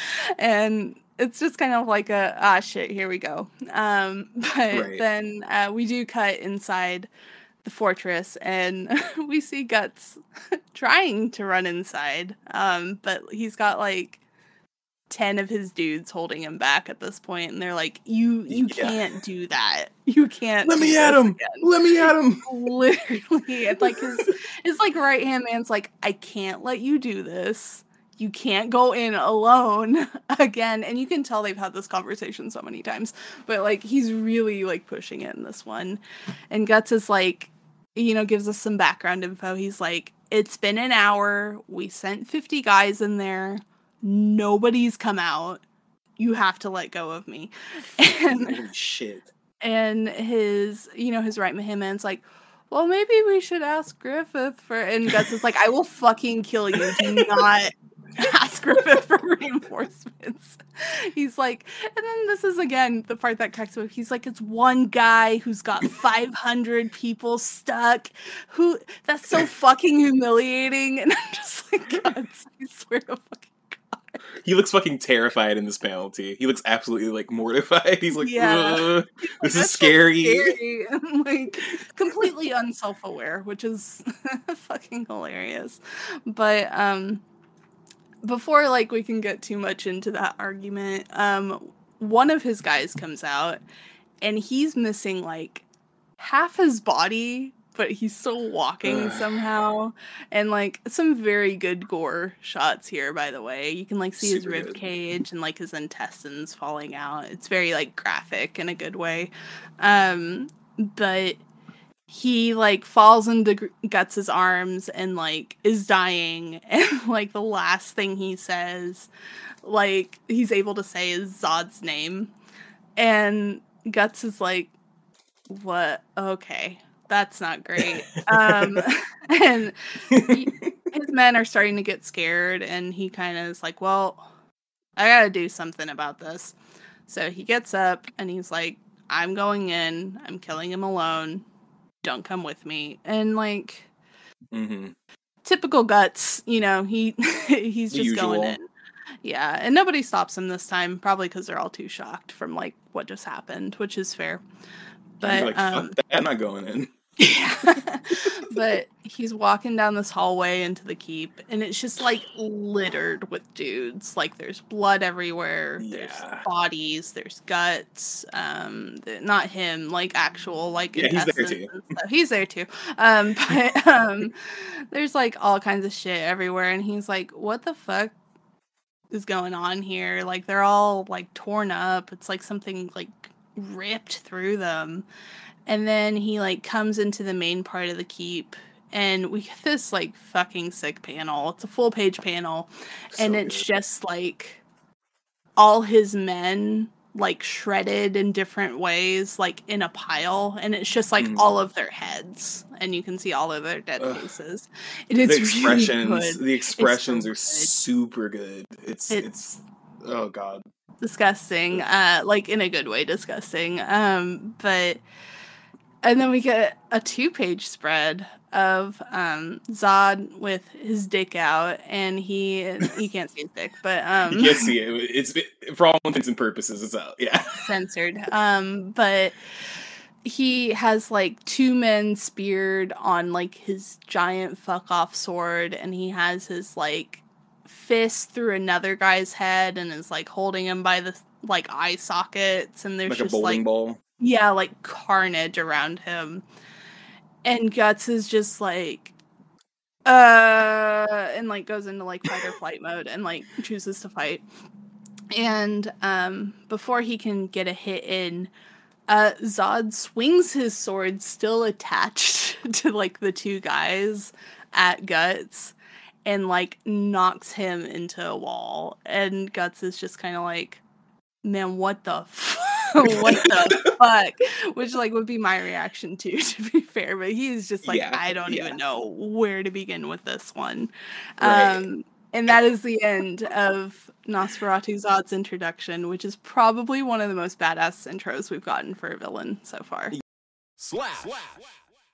and it's just kind of like a ah shit here we go um but Right. then uh, we do cut inside the fortress and we see guts trying to run inside um but he's got like 10 of his dudes holding him back at this point and they're like you you Yeah. can't do that you can't Let me at him. again." Let me at him. literally and like his his like right hand man's like i can't let you do this you can't go in alone again and you can tell they've had this conversation so many times but like he's really like pushing it in this one and guts is like you know gives us some background info he's like it's been an hour we sent 50 guys in there nobody's come out. You have to let go of me. And shit. and his you know his right hand man's like well maybe we should ask griffith for and guts is like i will fucking kill you. Do not ask griffith for reinforcements. He's like and then this is again the part that cracks me up. He's like it's one guy who's got 500 people stuck who that's so fucking humiliating. And i'm just like guts i swear to fucking He looks fucking terrified in this penalty. He looks absolutely like mortified. He's like, Yeah. "Ugh, this is scary. scary and like completely unself-aware which is fucking hilarious but um before like we can get too much into that argument um one of his guys comes out and he's missing like half his body but he's still walking somehow. And like some very good gore shots here by the way. You can like see his rib good. cage and like his intestines falling out. It's very like graphic in a good way. Um but he like falls into guts's arms and like is dying. And like the last thing he says like he's able to say is zodd's name. And guts is like what? Okay that's not great. Um and he- his men are starting to get scared and he kind of is like well i gotta do something about this. So he gets up and he's like i'm going in. I'm killing him alone. Don't come with me. And like mm-hmm. typical guts you know he he's The just going in. Yeah and nobody stops him this time probably because they're all too shocked from like what just happened which is fair. But like, um that, I'm not going in. Yeah. but he's walking down this hallway into the keep, and it's just like littered with dudes. Like there's blood everywhere. Yeah. There's bodies. There's guts. Um, not him. Like actual like Yeah, he's there too. He's there too. Um, but um, there's like all kinds of shit everywhere, and he's like, "What the fuck?" is going on here like they're all like torn up it's like something like ripped through them and then he like comes into the main part of the keep and we get this like fucking sick panel it's a full page panel and So it's good. just like all his men like shredded in different ways like in a pile and it's just like Mm. all of their heads and you can see all of their dead Ugh. faces and the it's expressions, really good. the expressions so are good. super good. It's, it's It's- oh god. disgusting uh like in a good way disgusting um but and then we get a two-page spread of um, Zodd with his dick out, and he he can't see his dick, but um, you can't see it. It's it, for all intents and purposes, it's out. Yeah, censored. Um, but he has like two men speared on like his giant fuck off sword, and he has his like fist through another guy's head, and is like holding him by the like eye sockets, and there's like just a bowling like ball. Yeah, like carnage around him. And Guts is just like uh and like goes into like fight or flight mode and like chooses to fight. And um before he can get a hit in, uh Zodd swings his sword still attached to like the two guys at Guts and like knocks him into a wall. And Guts is just kind of like, man, what the fuck? what the fuck? Which like would be my reaction too, to be fair. But he's just like, Yeah, I don't yeah. even know where to begin with this one. Right. Um and that is the end of Nosferatu Zodd's introduction, which is probably one of the most badass intros we've gotten for a villain so far. Slash.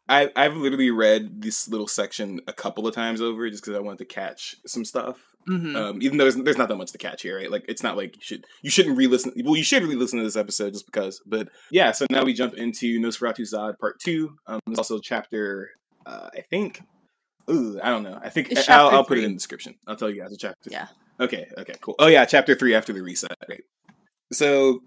I I've literally read this little section a couple of times over just because I wanted to catch some stuff. Mm-hmm. Um, even though there's, there's not that much to catch here, right? Like it's not like you should you shouldn't re-listen. Well, you should re-listen to this episode just because. But yeah, so now we jump into Nosferatu Zodd Part Two. Um, there's also chapter, uh, I think. Ooh, I don't know. I think It's I'll, I'll put it in the description. I'll tell you guys a chapter. Yeah. Okay. Okay. Cool. Oh yeah, chapter three after the reset. Right. So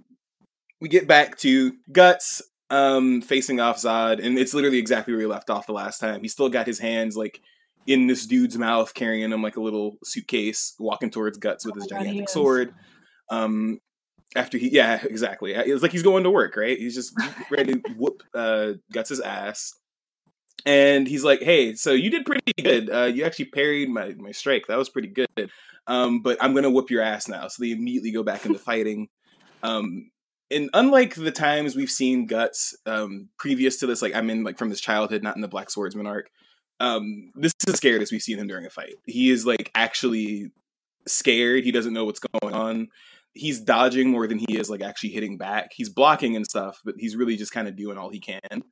we get back to Guts um facing off Zodd, and it's literally exactly where he left off the last time. He still got his hands like in this dude's mouth, carrying him like a little suitcase, walking towards Guts with his Oh my gigantic sword. Um after he yeah, exactly. It's like he's going to work, right? He's just ready to whoop uh Guts' ass. And he's like, "Hey, so you did pretty good. Uh, you actually parried my, my strike. That was pretty good. Um, but I'm gonna whoop your ass now." So they immediately go back into fighting. Um, and unlike the times we've seen Guts um, previous to this, like I'm in like from his childhood, not in the Black Swordsman arc. Um, this is the scariest we've seen him during a fight. He is like actually scared. He doesn't know what's going on. He's dodging more than he is like actually hitting back. He's blocking and stuff, but he's really just kind of doing all he can.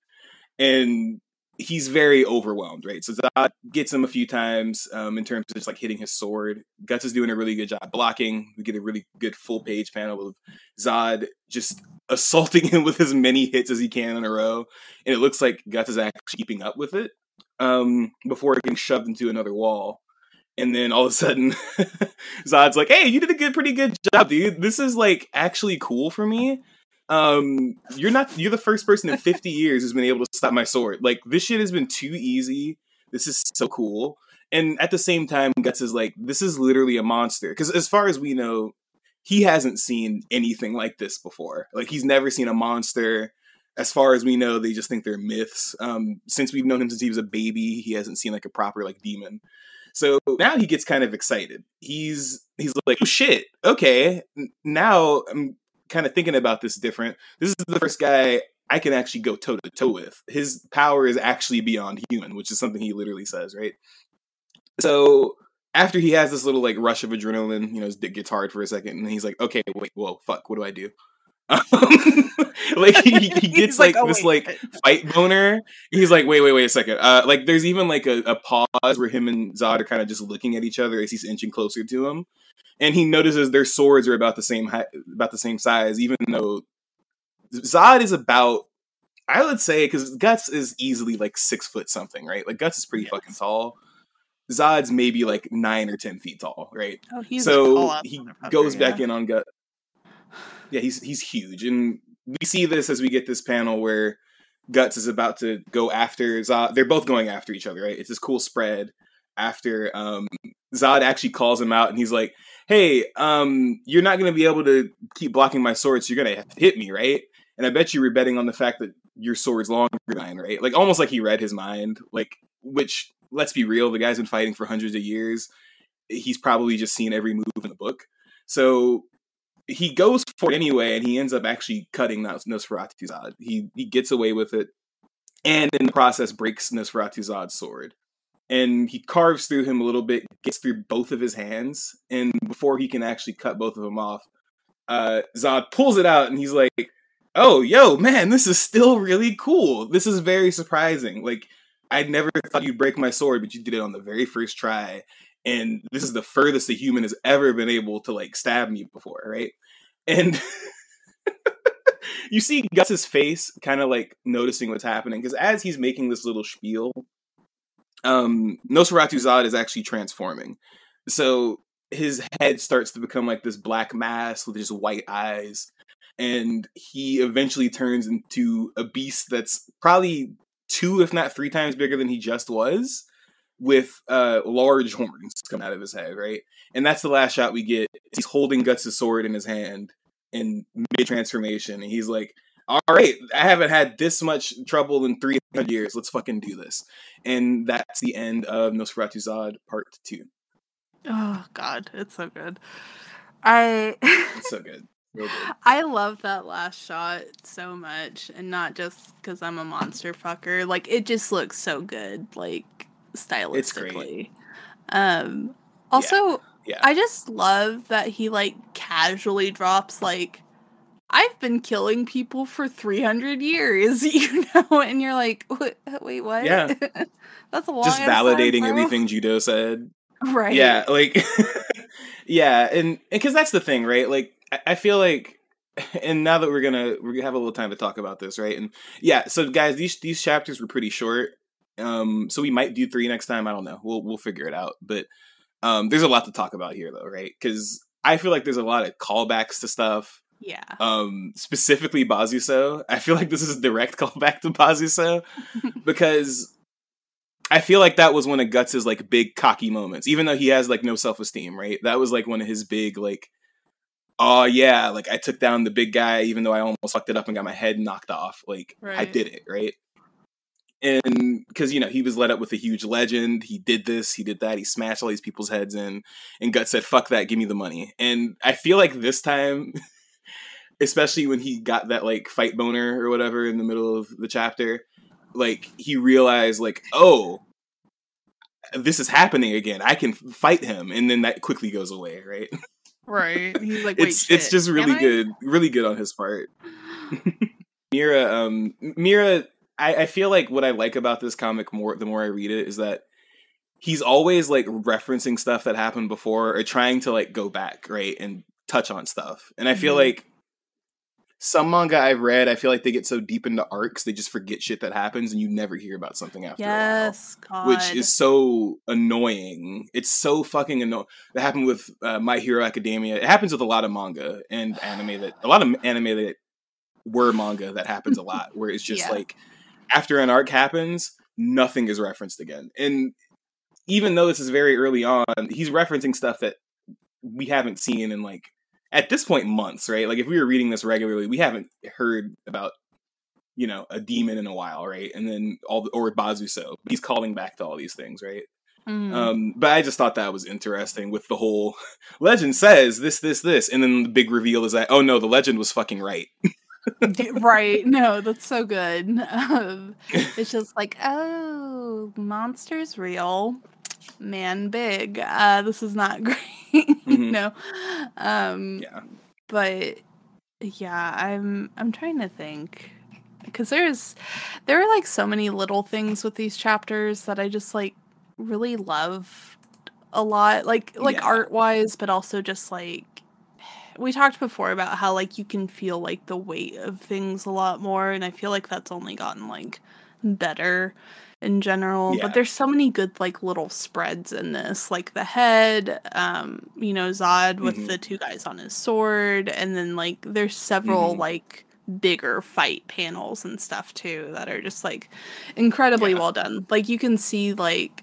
And he's very overwhelmed, right? So Zodd gets him a few times um, in terms of just like hitting his sword. Guts is doing a really good job blocking. We get a really good full page panel of Zodd just assaulting him with as many hits as he can in a row, and it looks like Guts is actually keeping up with it um, before it getting shoved into another wall. And then all of a sudden, Zodd's like, "Hey, you did a good, pretty good job, dude. This is like actually cool for me. Um, you're not. You're the first person in 50 years who's been able to stop my sword. Like this shit has been too easy. This is so cool. And at the same time, Guts is like, this is literally a monster. Because as far as we know, he hasn't seen anything like this before. Like he's never seen a monster. As far as we know, they just think they're myths. Um, since we've known him since he was a baby, he hasn't seen like a proper like demon. So now he gets kind of excited. He's he's like, oh shit, okay. Now I'm kind of thinking about this different. This is the first guy I can actually go toe to toe with. His power is actually beyond human, which is something he literally says, right? So after he has this little like rush of adrenaline, you know, his dick gets hard for a second, and he's like, okay, wait, whoa, fuck, what do I do? Um, like he, he gets like, like, "Oh, this wait." like fight boner. He's like, wait, wait, wait a second. Uh, like there's even like a, a pause where him and Zodd are kind of just looking at each other as he's inching closer to him, and he notices their swords are about the same height, about the same size, even though Zodd is about. I would say because Guts is easily like six foot something, right? Like Guts is pretty Yes. fucking tall. Zodd's maybe like nine or ten feet tall, right? Oh, he's so tall-ass he motherfucker, goes back in on Gut. Yeah, he's he's huge, and we see this as we get this panel where Guts is about to go after Zodd. They're both going after each other, right? It's this cool spread after um, Zodd actually calls him out, and he's like, "Hey, um, you're not going to be able to keep blocking my sword, so you're going to hit me, right?" And I bet you were betting on the fact that your sword's longer than mine, right? Like almost like he read his mind, like which let's be real, the guy's been fighting for hundreds of years. He's probably just seen every move in the book. So he goes for it anyway, and he ends up actually cutting Nos- Nosferatu Zodd. He he gets away with it, and in the process breaks Nosferatu Zodd's sword. And he carves through him a little bit, gets through both of his hands, and before he can actually cut both of them off, uh, Zodd pulls it out, and he's like, oh, yo, man, this is still really cool. This is very surprising. Like, I never thought you'd break my sword, but you did it on the very first try. And this is the furthest a human has ever been able to like stab me before, right? And you see Guts's face kind of like noticing what's happening because as he's making this little spiel, um, Nosferatu Zodd is actually transforming. So his head starts to become like this black mass with just white eyes and he eventually turns into a beast that's probably two if not three times bigger than he just was with uh large horns coming out of his head right and that's the last shot we get he's holding guts' sword in his hand in mid transformation and he's like all right i haven't had this much trouble in 300 years let's fucking do this and that's the end of nosferatu zodd part two Oh God, it's so good. I it's so good good. I love that last shot so much, and not just because I'm a monster fucker. Like it just looks so good, like stylistically. Um. Also, yeah I just love that he like casually drops like. I've been killing people for 300 years, you know, and you're like, wait, wait what? Yeah. That's a long just ass time, validating everything judeau said Right. Yeah, like yeah, and because that's the thing, right? Like I, I feel like, and now that we're gonna we're gonna have a little time to talk about this, right? And yeah, so guys, these these chapters were pretty short, um, so we might do three next time. I don't know. We'll we'll figure it out, but um, there's a lot to talk about here, though, right? Because I feel like there's a lot of callbacks to stuff. Yeah. Um, specifically Bazuso. I feel like this is a direct callback to Bazuso because I feel like that was one of Guts's like big cocky moments, even though he has like no self esteem, right? That was like one of his big like, oh yeah, like I took down the big guy, even though I almost fucked it up and got my head knocked off. Like I did it, right? And because you know he was led up with a huge legend, he did this, he did that, he smashed all these people's heads in, and Guts said, "Fuck that, give me the money." And I feel like this time, especially when he got that like fight boner or whatever in the middle of the chapter, like he realized like oh this is happening again. I can fight him. And then that quickly goes away right? Right. He's like, wait, it's it's just really good really good on his part. Miura um miura I, I feel like what i like about this comic more the more i read it is that he's always like referencing stuff that happened before or trying to like go back right and touch on stuff. And i feel Mhm. like some manga I've read, I feel like they get so deep into arcs, they just forget shit that happens, and you never hear about something after a while God. which is so annoying. It's so fucking annoying. That happened with uh, My Hero Academia. It happens with a lot of manga and anime that a lot of anime that were manga that happens a lot, where it's just Yeah. like after an arc happens, nothing is referenced again. And even though this is very early on, he's referencing stuff that we haven't seen in like at this point months, right? Like if we were reading this regularly, we haven't heard about you know a demon in a while, right? And then all the, or Bazuso, he's calling back to all these things, right? Mhm. Um, but I just thought that was interesting with the whole legend says this, this, this, and then the big reveal is that oh no, the legend was fucking right. Right. No, that's so good. Um, it's just like, oh, monsters real, man big. Uh, this is not great. Mhm. no. Um, Yeah, but yeah, I'm I'm trying to think because there's there are like so many little things with these chapters that I just like really love a lot like like Yeah. art wise but also just like we talked before about how like you can feel like the weight of things a lot more and I feel like that's only gotten like better in general Yeah. but there's so many good like little spreads in this like the head um you know Zodd with Mhm. the two guys on his sword and then like there's several Mhm. like bigger fight panels and stuff too that are just like incredibly Yeah. well done like you can see like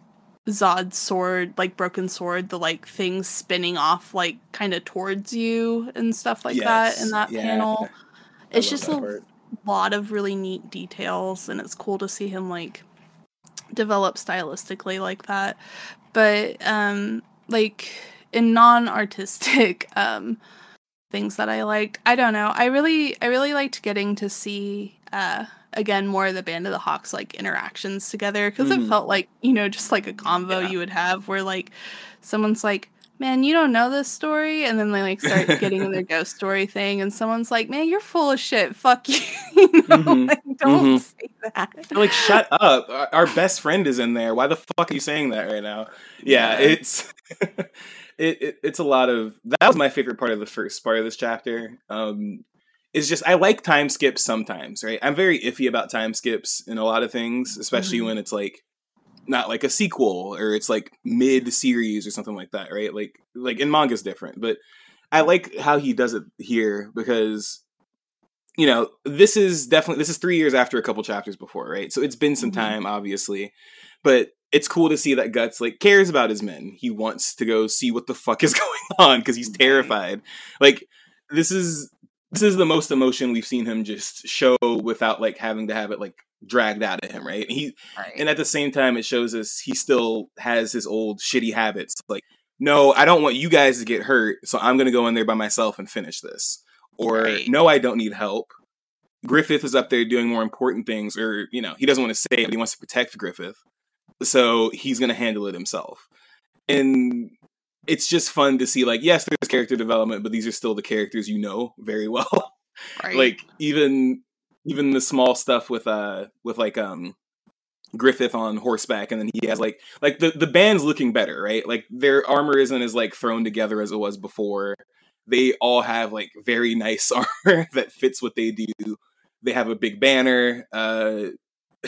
Zodd's sword, like broken sword, the like things spinning off like kind of towards you and stuff like that in that yeah. panel. I It's just a part. lot of really neat details and it's cool to see him like develop stylistically like that. But um like in non-artistic um things that I liked, I don't know. I really I really liked getting to see uh again more of the band of the hawks like interactions together because Mhm. it felt like you know just like a convo Yeah. you would have where like someone's like man, you don't know this story, and then they like start getting in their ghost story thing, and someone's like, man, you're full of shit. Fuck you. you know, Mhm. like, don't Mhm. say that. They're like, shut up. Our, our best friend is in there. Why the fuck are you saying that right now? Yeah, Yeah. it's it, it it's a lot of that was my favorite part of the first part of this chapter. Um is just I like time skips sometimes, right? I'm very iffy about time skips in a lot of things, especially Mhm. when it's like not like a sequel or it's like mid series or something like that, right? Like like in manga's different, but I like how he does it here because you know, this is definitely this is 3 years after a couple chapters before, right? So it's been some Mhm. time obviously. But it's cool to see that Guts like cares about his men. He wants to go see what the fuck is going on because he's terrified. Like this is this is the most emotion we've seen him just show without like having to have it like dragged out of him, right? He Right. and at the same time it shows us he still has his old shitty habits like no i don't want you guys to get hurt so i'm going to go in there by myself and finish this or Right. no i don't need help griffith is up there doing more important things or you know he doesn't want to say it but he wants to protect griffith so he's going to handle it himself and it's just fun to see like yes there's character development but these are still the characters you know very well right. like even even the small stuff with uh with like um Griffith on horseback and then he has like like the the band's looking better, right? Like their armor isn't as like thrown together as it was before. They all have like very nice armor that fits what they do. They have a big banner. Uh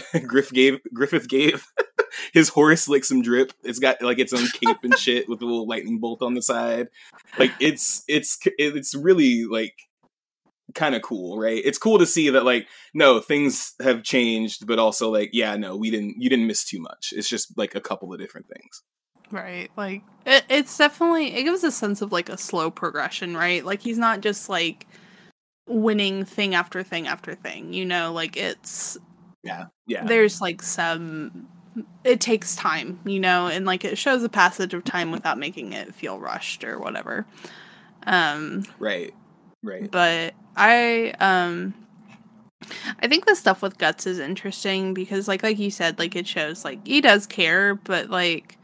Griff gave Griffith gave his horse like some drip. It's got like its own cape and shit with a little lightning bolt on the side. Like it's it's it's really like kind of cool, right? It's cool to see that like no things have changed, but also like yeah, no, we didn't you didn't miss too much. It's just like a couple of different things. Right. Like it, it's definitely it gives a sense of like a slow progression, right? Like he's not just like winning thing after thing after thing, you know, like it's Yeah, yeah, there's like some it takes time, you know, and like it shows a passage of time without making it feel rushed or whatever. Um right, right. but I um I think the stuff with guts is interesting because like like you said like it shows like he does care but like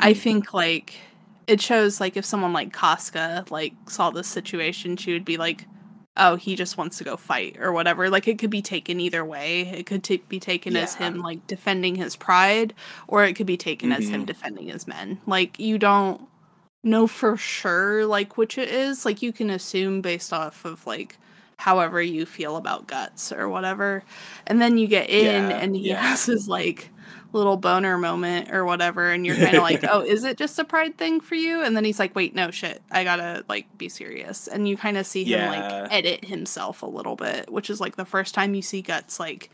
I Mhm. think like it shows like if someone like Casca like saw this situation she would be like oh he just wants to go fight or whatever. Like it could be taken either way. It could t- be taken as him like defending his pride or it could be taken as him Mhm. defending his men. Like you don't know for sure like which it is. Like you can assume based off of like however you feel about guts or whatever. And then you get in Yeah, and he yeah. has his like little boner moment or whatever and you're kind of like oh is it just a pride thing for you? And then he's like wait no shit i gotta like be serious. And you kind of see him Yeah. like edit himself a little bit which is like the first time you see guts like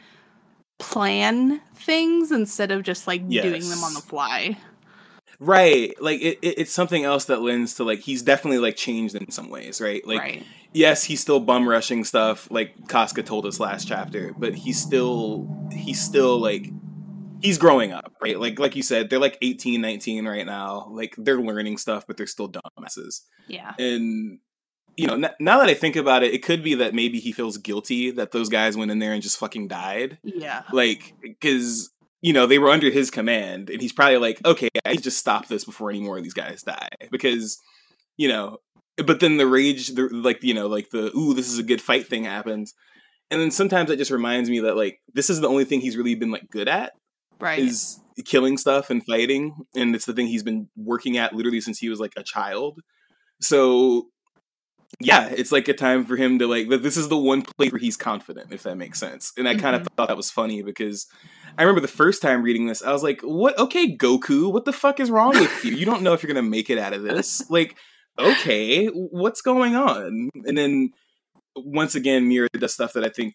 plan things instead of just like doing them on the fly. Right, like it, it, it's something else that lends to like he's definitely like changed in some ways, right? Like right. yes, he's still bum rushing stuff, like Casca told us last chapter, but he's still he's still like he's growing up, right? Like like you said, they're like 18, 19 right now. Like they're learning stuff, but they're still dumbasses. yeah And you know, n- now that I think about it, it could be that maybe he feels guilty that those guys went in there and just fucking died. yeah Like cuz you know, they were under his command and he's probably like, "Okay, I just stop this before any more of these guys die." Because you know, but then the rage the, like you know like the ooh this is a good fight thing happens and then sometimes that just reminds me that like this is the only thing he's really been like good at right. is killing stuff and fighting and it's the thing he's been working at literally since he was like a child. So yeah it's like a time for him to like th- this is the one place where he's confident if that makes sense. And i kind of Mhm. thought that was funny because i remember the first time reading this i was like what? Okay goku what the fuck is wrong with you? You don't know if you're gonna make it out of this. Like okay what's going on? And then once again mirror does stuff that i think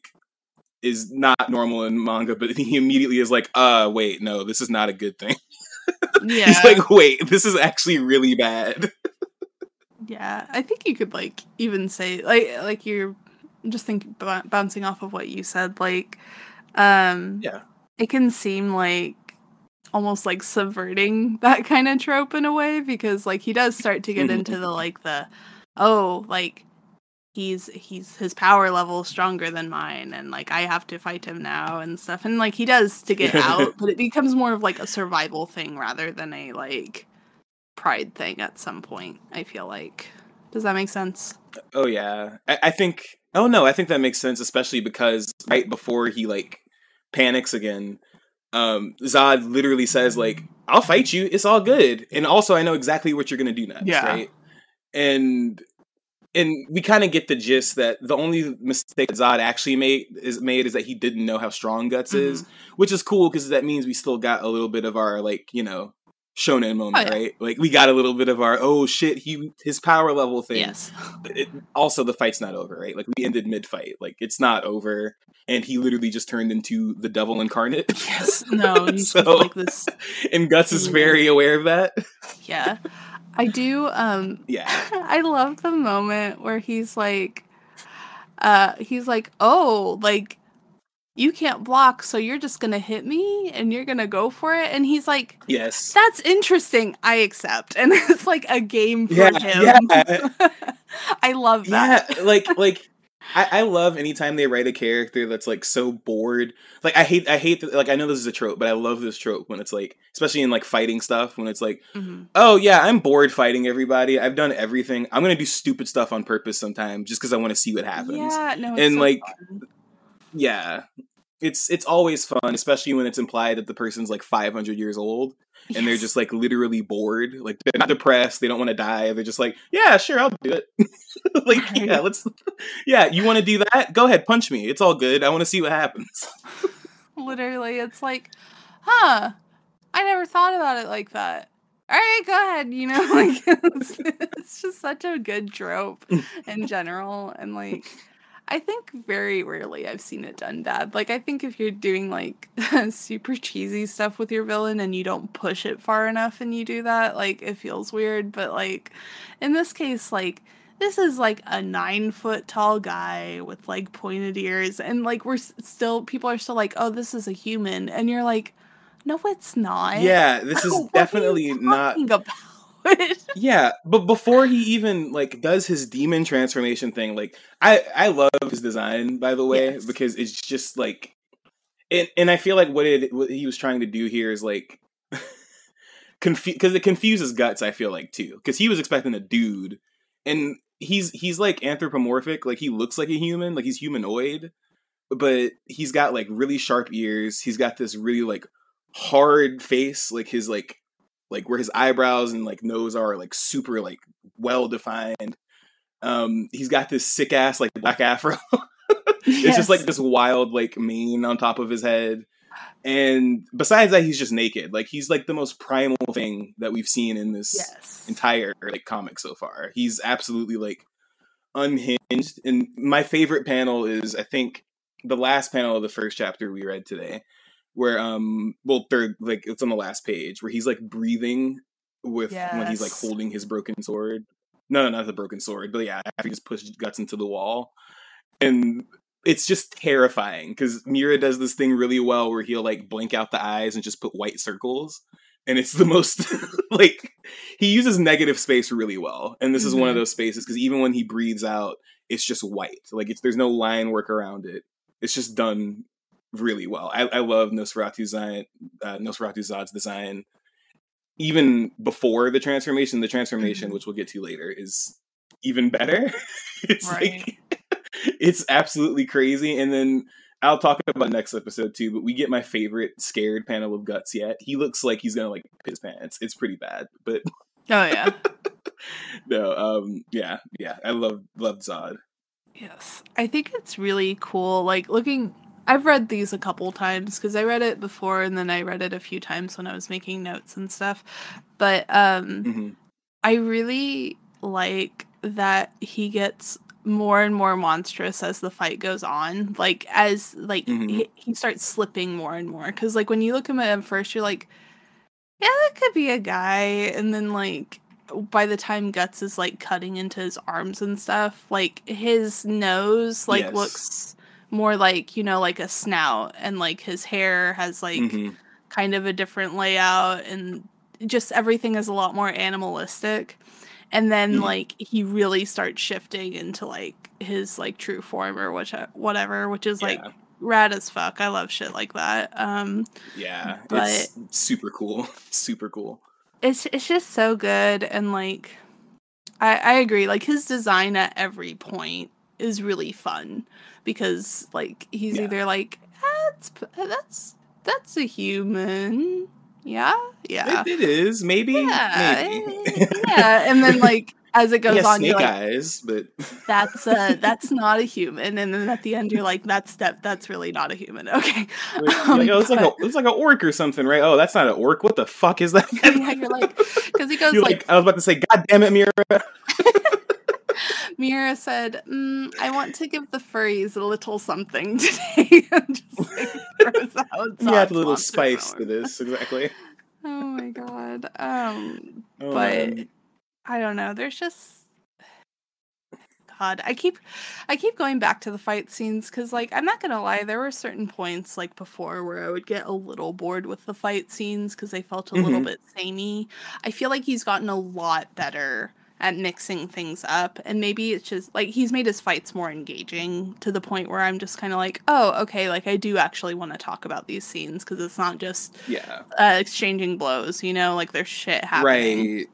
is not normal in manga but he immediately is like uh wait no this is not a good thing yeah he's like wait this is actually really bad Yeah, I think you could like even say like like you're just think b- bouncing off of what you said like um Yeah. it can seem like almost like subverting that kind of trope in a way because like he does start to get Mhm. into the like the oh like he's he's his power level stronger than mine and like I have to fight him now and stuff and like he does to get out but it becomes more of like a survival thing rather than a like pride thing at some point. I feel like. Does that make sense? Oh yeah, I, I think. Oh no, I think that makes sense, especially because right before he like panics again, um, Zodd literally says like, "I'll fight you. It's all good." And also, I know exactly what you're gonna do next, Yeah. right? And and we kind of get the gist that the only mistake that Zodd actually made is made is that he didn't know how strong Guts is, Mm-hmm. which is cool because that means we still got a little bit of our like you know shonen moment, Oh, yeah. right? Like we got a little bit of our oh shit, he his power level thing. Yes. But it, also, the fight's not over, right? Like we ended mid fight, like it's not over, and he literally just turned into the devil incarnate. Yes. No. He's So- like this. and Guts is very aware of that. Yeah. I do. Um. Yeah, I love the moment where he's like, uh, he's like, oh, like you can't block, so you're just gonna hit me and you're gonna go for it. And he's like, yes, that's interesting. I accept. And it's like a game for Yeah, him. yeah. I love that. yeah. that. Like like. I, I love anytime they write a character that's like so bored. Like I hate I hate that like I know this is a trope, but I love this trope when it's like especially in like fighting stuff when it's like Mhm. oh yeah, I'm bored fighting everybody. I've done everything. I'm gonna do stupid stuff on purpose sometimes just because I want to see what happens. Yeah, no, And, so like, fun. Yeah, it's it's always fun, especially when it's implied that the person's like 500 years old and they're just like literally bored. Like they're not depressed. They don't want to die. They're just like, yeah, sure, I'll do it. like yeah, let's. Yeah, you want to do that? Go ahead, punch me. It's all good. I want to see what happens. literally it's like huh i never thought about it like that all right go ahead you know like it's, it's just such a good trope in general and like i think very rarely i've seen it done bad. Like i think if you're doing like super cheesy stuff with your villain and you don't push it far enough and you do that like it feels weird. But like in this case like this is like a nine foot tall guy with like pointed ears and like we're still people are still like oh this is a human. And you're like no it's not. Yeah, this is What are you definitely not. talking about Yeah, but before he even like does his demon transformation thing, like I I love his design by the way Yes. because it's just like, and and I feel like what it what he was trying to do here is like, confuse because it confuses guts. I feel like too because he was expecting a dude, and he's he's like anthropomorphic, like he looks like a human, like he's humanoid, but he's got like really sharp ears. He's got this really like hard face, like his like like where his eyebrows and like nose are like super like well defined. Um, he's got this sick ass like black afro. it's just like this wild like mane on top of his head. And besides that, he's just naked. Like he's like the most primal thing that we've seen in this yes entire like comic so far. He's absolutely like unhinged. And my favorite panel is I think the last panel of the first chapter we read today, where um well third like it's on the last page where he's like breathing with when he's like holding his broken sword. No, no, not the broken sword, but yeah, after he just pushed guts into the wall. And it's just terrifying because Miura does this thing really well where he'll like blink out the eyes and just put white circles. And it's the most like he uses negative space really well. And this is one of Mhm. those spaces because even when he breathes out, it's just white. Like it's there's no line work around it. It's just done really well. I, I love Nosferatu design, uh, Nosferatu Zodd's design. Even before the transformation, the transformation, Mhm. which we'll get to later, is even better. it's Right. like it's absolutely crazy. And then I'll talk about next episode too. But we get my favorite scared panel of guts yet. He looks like he's gonna like piss his pants. It's pretty bad, but oh yeah no, um, yeah, yeah, I love love Zod. Yes. I think it's really cool. Like looking I've read these a couple times because I read it before and then I read it a few times when I was making notes and stuff. But um hmm I really like that he gets more and more monstrous as the fight goes on. Like as like Mhm. he, he starts slipping more and more cuz like when you look at him at first you're like yeah, that could be a guy and then like by the time Guts is like cutting into his arms and stuff, like his nose like Yes. looks more like, you know, like a snout and like his hair has like hmm kind of a different layout and just everything is a lot more animalistic. And then Mhm. like he really starts shifting into like his like true form or which whatever which is like rad as fuck. I love shit like that. Um Yeah, But- it's super cool. super cool. it's it's just so good and like I I agree. Like his design at every point is really fun because like he's Yeah. either like that's that's that's a human yeah yeah It, it is maybe, yeah maybe. yeah and then like as it goes has on snake like eyes, but that's uh that's not a human and then at the end you're like that's that that's really not a human okay Um, like, oh, it's like a it's like an orc or something, right? Oh, that's not an orc. What the fuck is that? yeah you're like because he goes like like, I was about to say, God damn it, Miura. Miura said, mm, "I want to give the furries a little something today." and just like throws out You add a little spice to this, exactly. Oh my god. Um, Oh, but man. I don't know. There's just God. I keep, I keep going back to the fight scenes because, like, I'm not gonna lie. There were certain points, like before, where I would get a little bored with the fight scenes because they felt a little Mhm. bit samey. I feel like he's gotten a lot better at mixing things up and maybe it's just like he's made his fights more engaging to the point where i'm just kind of like oh okay like i do actually want to talk about these scenes because it's not just yeah, uh, exchanging blows you know like there's shit happening right.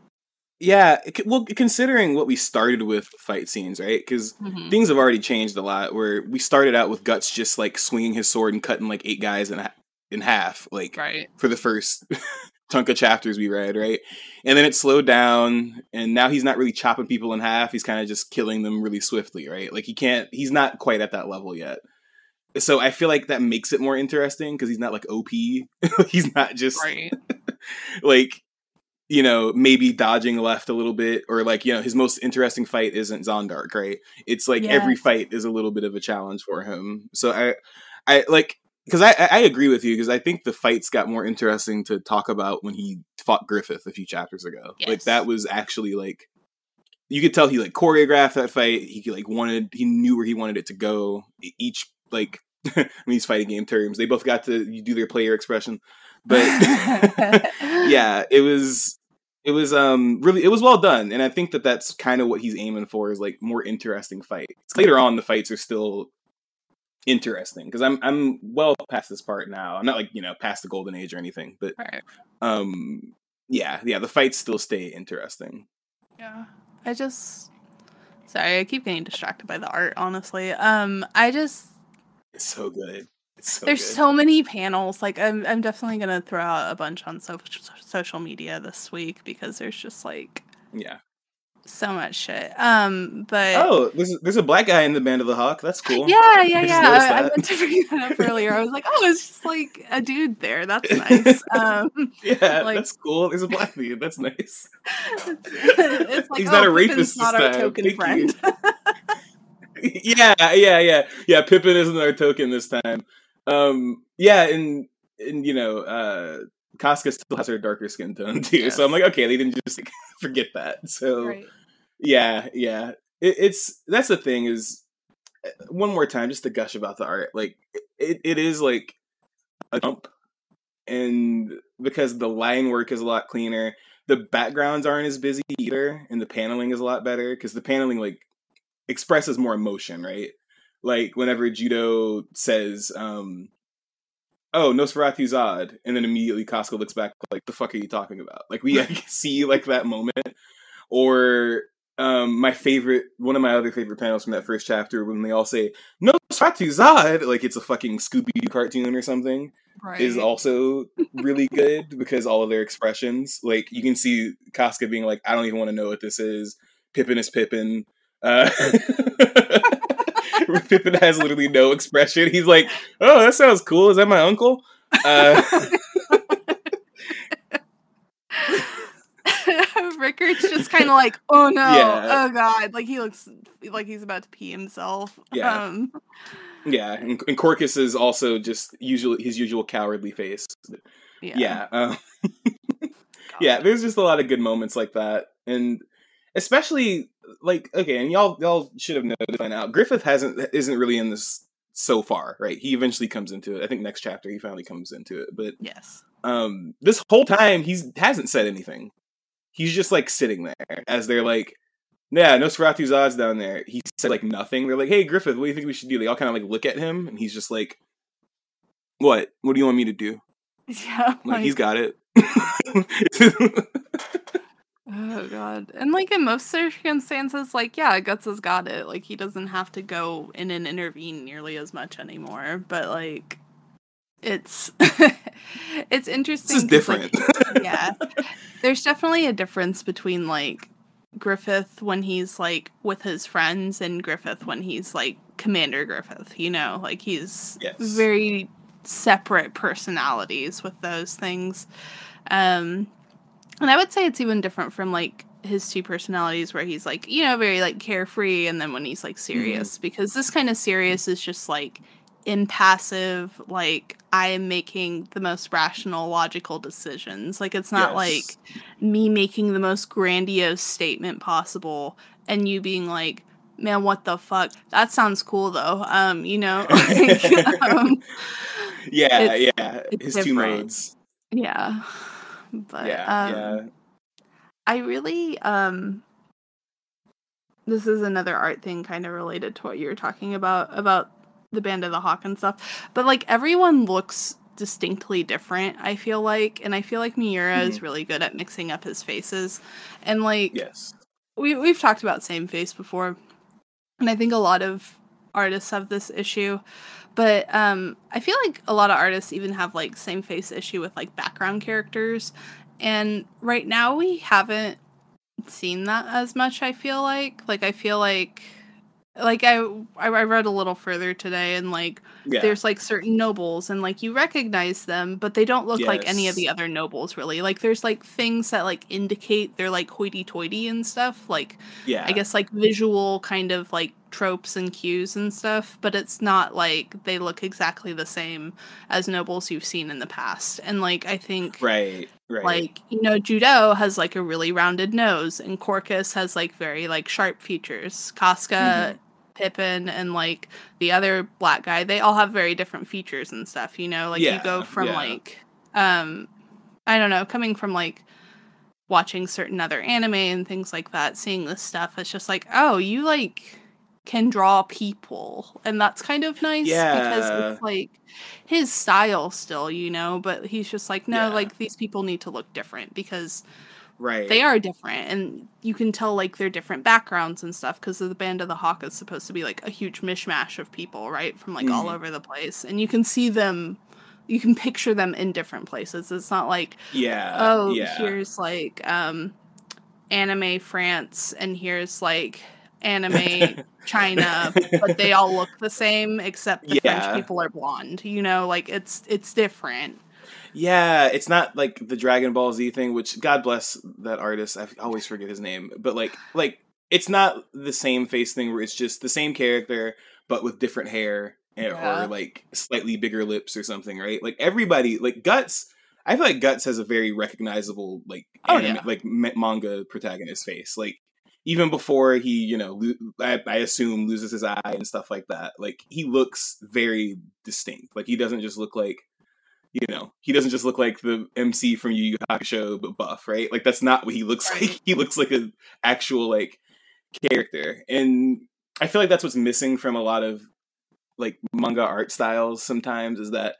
Yeah, well, considering what we started with fight scenes, right? Because Mhm. things have already changed a lot. Where we started out with Guts just like swinging his sword and cutting like eight guys in in half, like right for the first chunk of chapters we read, right? And then it slowed down, and now he's not really chopping people in half. He's kind of just killing them really swiftly, right? Like he can't, he's not quite at that level yet. So I feel like that makes it more interesting because he's not like OP. he's not just right like you know maybe dodging left a little bit or like you know his most interesting fight isn't Zondark, right? It's like every fight is a little bit of a challenge for him. So I I like because I, I agree with you because I think the fights got more interesting to talk about when he fought Griffith a few chapters ago. Like that was actually like you could tell he like choreographed that fight. He like wanted he knew where he wanted it to go. Each like in he's fighting game terms, they both got to you do their player expression, but yeah, it was it was um really it was well done, and I think that that's kind of what he's aiming for is like more interesting fights. Later on, the fights are still interesting because I'm I'm well past this part now. I'm not like you know past the golden age or anything, but right um yeah yeah the fights still stay interesting. yeah i just sorry i keep getting distracted by the art honestly um i just It's so good. It's so There's good. so many panels. Like I'm, I'm definitely gonna throw out a bunch on so- social media this week because there's just like yeah. So much shit. Um, but Oh, there's there's a black guy in the Band of the Hawk. That's cool. yeah, yeah, I yeah. I, I meant to bring that up earlier. I was like, oh, it's just like a dude there. That's nice. Um, Yeah, Like- that's cool. There's a black dude. That's nice. it's, like, He's oh, not a Pippin's rapist Not this our time. token Thank friend. yeah, yeah, yeah, yeah. Pippin isn't our token this time. Um, yeah, and and you know, uh, Casca still has her darker skin tone too. So I'm like, okay, they didn't just like, forget that. So right. Yeah, yeah. It, it's that's the thing is uh, one more time just to gush about the art. Like it, it is like a jump, and because the line work is a lot cleaner, the backgrounds aren't as busy either, and the paneling is a lot better because the paneling like expresses more emotion, right? Like whenever Judeau says, um, "Oh, Nosferatu Zodd," and then immediately Costco looks back like, "The fuck are you talking about?" Like we like, see like that moment, or um, my favorite, one of my other favorite panels from that first chapter when they all say "No, "Nosferatu Zodd," like it's a fucking Scooby Doo cartoon or something Right. is also really good because all of their expressions, like you can see Casca being like, "I don't even want to know what this is." Pippin is Pippin. Uh, Pippin has literally no expression. He's like, "Oh, that sounds cool. Is that my uncle?" Uh, Rickert's just kind of like, oh no, Yeah. oh god, like he looks like he's about to pee himself. Yeah. Um, yeah, and, and Corkus is also just usually his usual cowardly face. yeah. Yeah, um, yeah. There's just a lot of good moments like that, and especially like okay, and y'all y'all should have noticed by now. Griffith hasn't isn't really in this so far, right? He eventually comes into it. I think next chapter he finally comes into it, but Yes. um, this whole time he's hasn't said anything. He's just like sitting there as they're like, yeah, Nosferatu Zodd's down there. He said like nothing. They're like, hey Griffith, what do you think we should do? They all kind of like look at him, and he's just like, what? What do you want me to do? Yeah. Like, he's got it. Oh god. And like in most circumstances, like yeah, Guts has got it. Like he doesn't have to go in and intervene nearly as much anymore. But like it's it's interesting. this is 'cause, like, different. yeah. There's definitely a difference between like Griffith when he's like with his friends and Griffith when he's like Commander Griffith, you know? Like he's Yes. very separate personalities with those things. Um and I would say it's even different from like his two personalities where he's like, you know, very like carefree and then when he's like serious because this kind of serious is just like impassive, like I am making the most rational, logical decisions. Like it's not Yes. like me making the most grandiose statement possible and you being like, man, what the fuck? That sounds cool though. Um, you know, like, um, yeah, it's- yeah. it's His two modes. yeah. But Yeah, um, yeah. I really um this is another art thing kind of related to what you were talking about about the band of the hawk and stuff. But like everyone looks distinctly different, I feel like, and I feel like Miura Mm-hmm. is really good at mixing up his faces. And like Yes. we we've talked about same face before. And I think a lot of artists have this issue. But um I feel like a lot of artists even have like same face issue with like background characters. And right now we haven't seen that as much, I feel like. Like I feel like like I I read a little further today and like Yeah. there's like certain nobles and like you recognize them but they don't look like any of the other nobles really like there's like things that like indicate they're like hoity-toity and stuff like yeah. i guess like visual kind of like tropes and cues and stuff but it's not like they look exactly the same as nobles you've seen in the past and like i think Right. Right. like you know judeau has like a really rounded nose and corkus has like very like sharp features casca Mhm. pippin and like the other black guy they all have very different features and stuff you know like you go from yeah. like um i don't know coming from like watching certain other anime and things like that seeing this stuff it's just like oh you like can draw people and that's kind of nice because it's like his style still you know but he's just like no Yeah. like these people need to look different because right. they are different and you can tell like their different backgrounds and stuff because the band of the hawk is supposed to be like a huge mishmash of people right from like all Mhm. over the place and you can see them you can picture them in different places it's not like Yeah. oh yeah. here's like um anime france and here's like anime china but they all look the same except the Yeah. french people are blonde you know like it's it's different Yeah, it's not like the Dragon Ball Z thing, which God bless that artist. I always forget his name, but like, like it's not the same face thing where it's just the same character but with different hair eh, and, Yeah. or like slightly bigger lips or something, right? Like everybody, like Guts. I feel like Guts has a very recognizable like Oh, anime, yeah. like manga protagonist face, like. Even before he, you know, lo- I, I assume loses his eye and stuff like that. Like he looks very distinct. Like he doesn't just look like you know, he doesn't just look like the MC from Yu Yu Hakusho but buff, right? Like that's not what he looks like. He looks like an actual like character, and I feel like that's what's missing from a lot of like manga art styles. Sometimes is that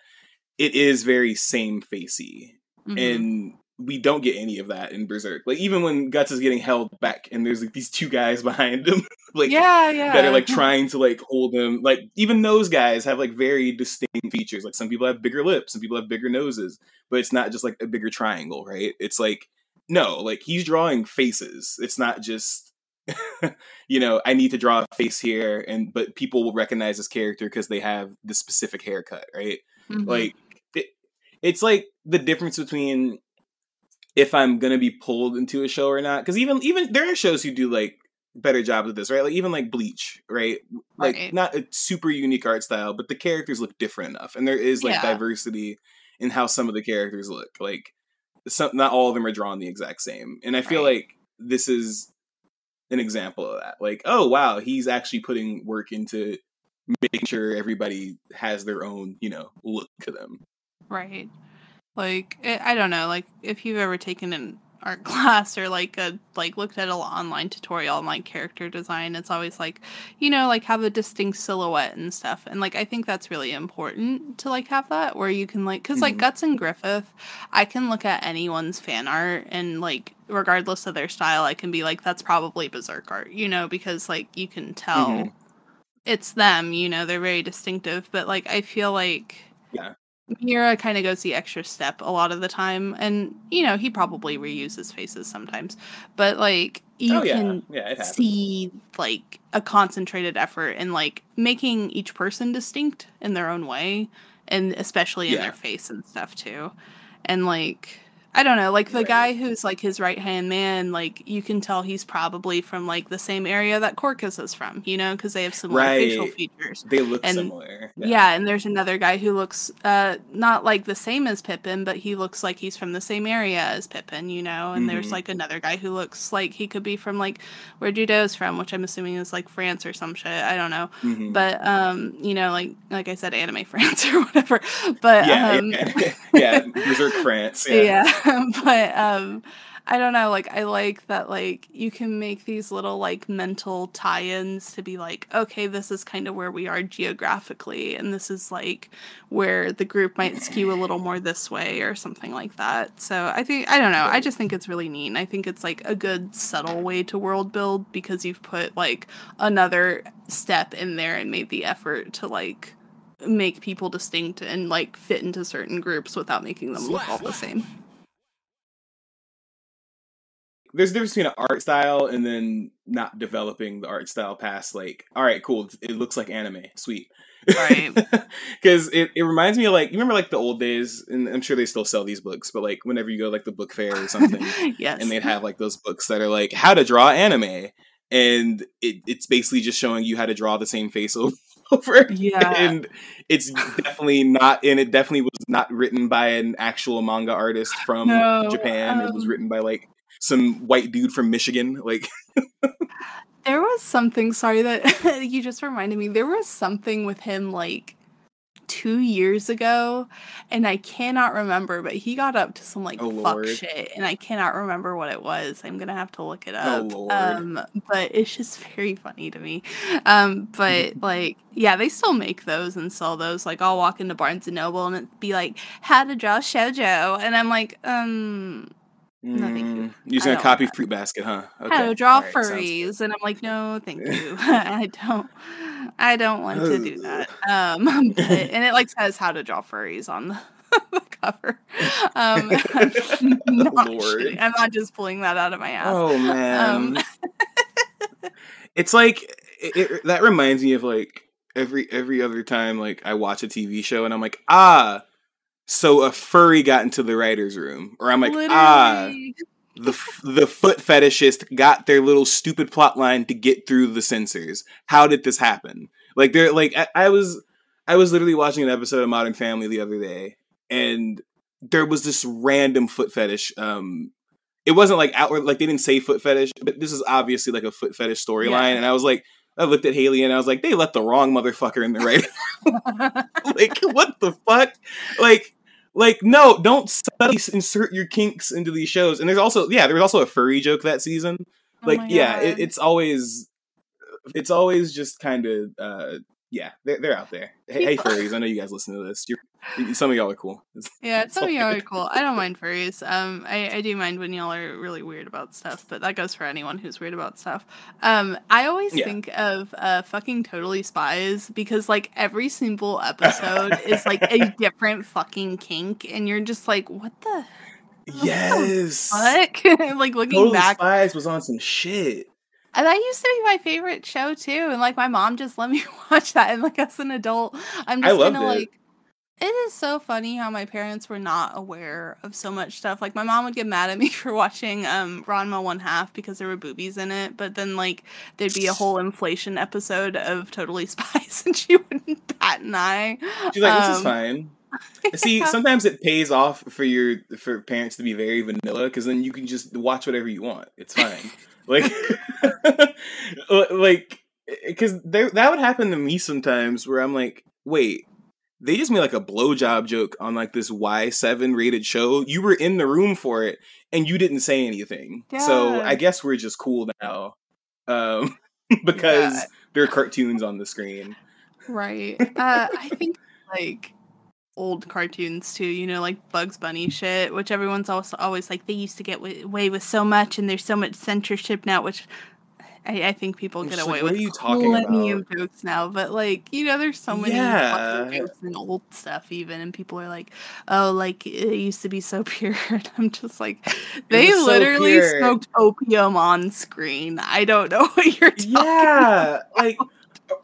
it is very same facey, Mhm. and we don't get any of that in Berserk. Like even when Guts is getting held back, and there's like these two guys behind him, like yeah yeah. that are like trying to like hold him like even those guys have like very distinct features. Like some people have bigger lips some people have bigger noses but it's not just like a bigger triangle right? It's like no like he's drawing faces. It's not just you know i need to draw a face here and but people will recognize this character because they have the specific haircut right? Mhm. like it, it's like the difference between if i'm gonna be pulled into a show or not because even even there are shows who do like better jobs of this right like even like bleach right like Right. not a super unique art style but the characters look different enough and there is like Yeah. diversity in how some of the characters look like some not all of them are drawn the exact same and i feel Right. like this is an example of that like oh wow he's actually putting work into making sure everybody has their own you know look to them Right. Like I I don't know, like if you've ever taken an art class or like a like looked at an online tutorial on like character design, it's always like, you know, like have a distinct silhouette and stuff. And like I think that's really important to like have that where you can like because like Mhm. Guts and Griffith, I can look at anyone's fan art and like regardless of their style, I can be like, that's probably berserk art, you know, because like you can tell Mhm. it's them, you know, they're very distinctive. But like I feel like Yeah. Miura kind of goes the extra step a lot of the time, and you know he probably reuses faces sometimes, but like you oh yeah, can yeah, see like a concentrated effort in like making each person distinct in their own way, and especially in Yeah. their face and stuff too, and like. I don't know, like the Right. guy who's like his right hand man, like you can tell he's probably from like the same area that Corkus is from, you know, because they have similar facial features. They look and- similar. Yeah. and there's another guy who looks uh not like the same as Pippin, but he looks like he's from the same area as Pippin, you know. And there's Mhm. like another guy who looks like he could be from like where Judeau's from, which I'm assuming is like France or some shit. I don't know. Mhm. But um, you know, like like I said, anime France or whatever. But yeah, um yeah, yeah, Berserk France. Yeah. yeah, but um I don't know, like I like that like you can make these little like mental tie-ins to be like, okay, this is kind of where we are geographically and this is like where the group might skew a little more this way or something like that. So I think I don't know, I just think it's really neat. and I think it's like a good subtle way to world build because you've put like another step in there and made the effort to like make people distinct and like fit into certain groups without making them look all the same. There's a difference between an art style and then not developing the art style past like, all right, cool, it looks like anime, sweet. Right. Because it, it reminds me of like you remember like the old days, and I'm sure they still sell these books, but like whenever you go like the book fair or something, yes. and they'd have like those books that are like how to draw anime and it, it's basically just showing you how to draw the same face o- over Yeah. and it's definitely not and it definitely was not written by an actual manga artist from No, japan it was um, written by like some white dude from michigan like There was something, sorry that you just reminded me. There was something with him like two years ago, and I cannot remember, but he got up to some like Oh, fuck Lord. shit, and I cannot remember what it was. I'm gonna have to look it Oh, up. Lord. Um, but it's just very funny to me. Um, but like, yeah, they still make those and sell those. Like, I'll walk into Barnes and Noble and it'd be like, how to draw shojo, and I'm like, um, No, thank you. mm, you're just gonna copy fruit basket huh Okay. how to draw good. furries and i'm like no thank you i don't i don't want to do that um but, and it like says how to draw furries on the, the cover um I'm not Lord. i'm not just pulling that out of my ass Oh man, Um, it's like it, it, that reminds me of like every every other time like I watch a TV show and I'm like ah, so a furry got into the writers' room, or I'm like ah, the the foot fetishist got their little stupid plot line to get through the censors. How did this happen? Like they're like I, I was I was literally watching an episode of Modern Family the other day, and there was this random foot fetish. Um, it wasn't like outward like they didn't say foot fetish, but this is obviously like a foot fetish storyline. Yeah. And I was like, I looked at Haley and I was like, they let the wrong motherfucker in the right. like what the fuck? Like like no, don't insert your kinks into these shows. And there's also yeah, there was also a furry joke that season. Oh Like my yeah, it, it's always it's always just kind of uh yeah, they're, they're out there. Hey, hey, furries, I know you guys listen to this. You're, some of y'all are cool. Yeah, some of y'all are cool. I don't mind furries. Um, I, I do mind when y'all are really weird about stuff, but that goes for anyone who's weird about stuff. Um, I always Yeah. think of uh fucking totally spies because like every single episode is like a different fucking kink, and you're just like, what the Yes. fuck? like looking Totally back, Spies was on some shit. And that used to be my favorite show too. And like my mom just let me watch that, and like as an adult, I'm just gonna it. like. It is so funny how my parents were not aware of so much stuff. Like my mom would get mad at me for watching um Ranma One Half because there were boobies in it, but then like there'd be a whole inflation episode of Totally Spies, and she wouldn't bat an eye. She's like, this is Um, fine. See, sometimes it pays off for your for parents to be very vanilla because then you can just watch whatever you want. It's fine. like, like, because that would happen to me sometimes where I'm like, wait, they just made like a blowjob joke on like this Y7 rated show. You were in the room for it and you didn't say anything. So I guess we're just cool now. Um because Yeah. there are cartoons on the screen. Right. Uh, I think like old cartoons too, you know, like Bugs Bunny shit, which everyone's also always like they used to get away with so much, and there's so much censorship now, which I, I think people get away like, what are you talking plenty about? of jokes now. But like, you know, there's so many Yeah. jokes and old stuff even, and people are like, oh, like it used to be so pure. And I'm just like, they so literally smoked opium on screen. I don't know what you're talking. yeah like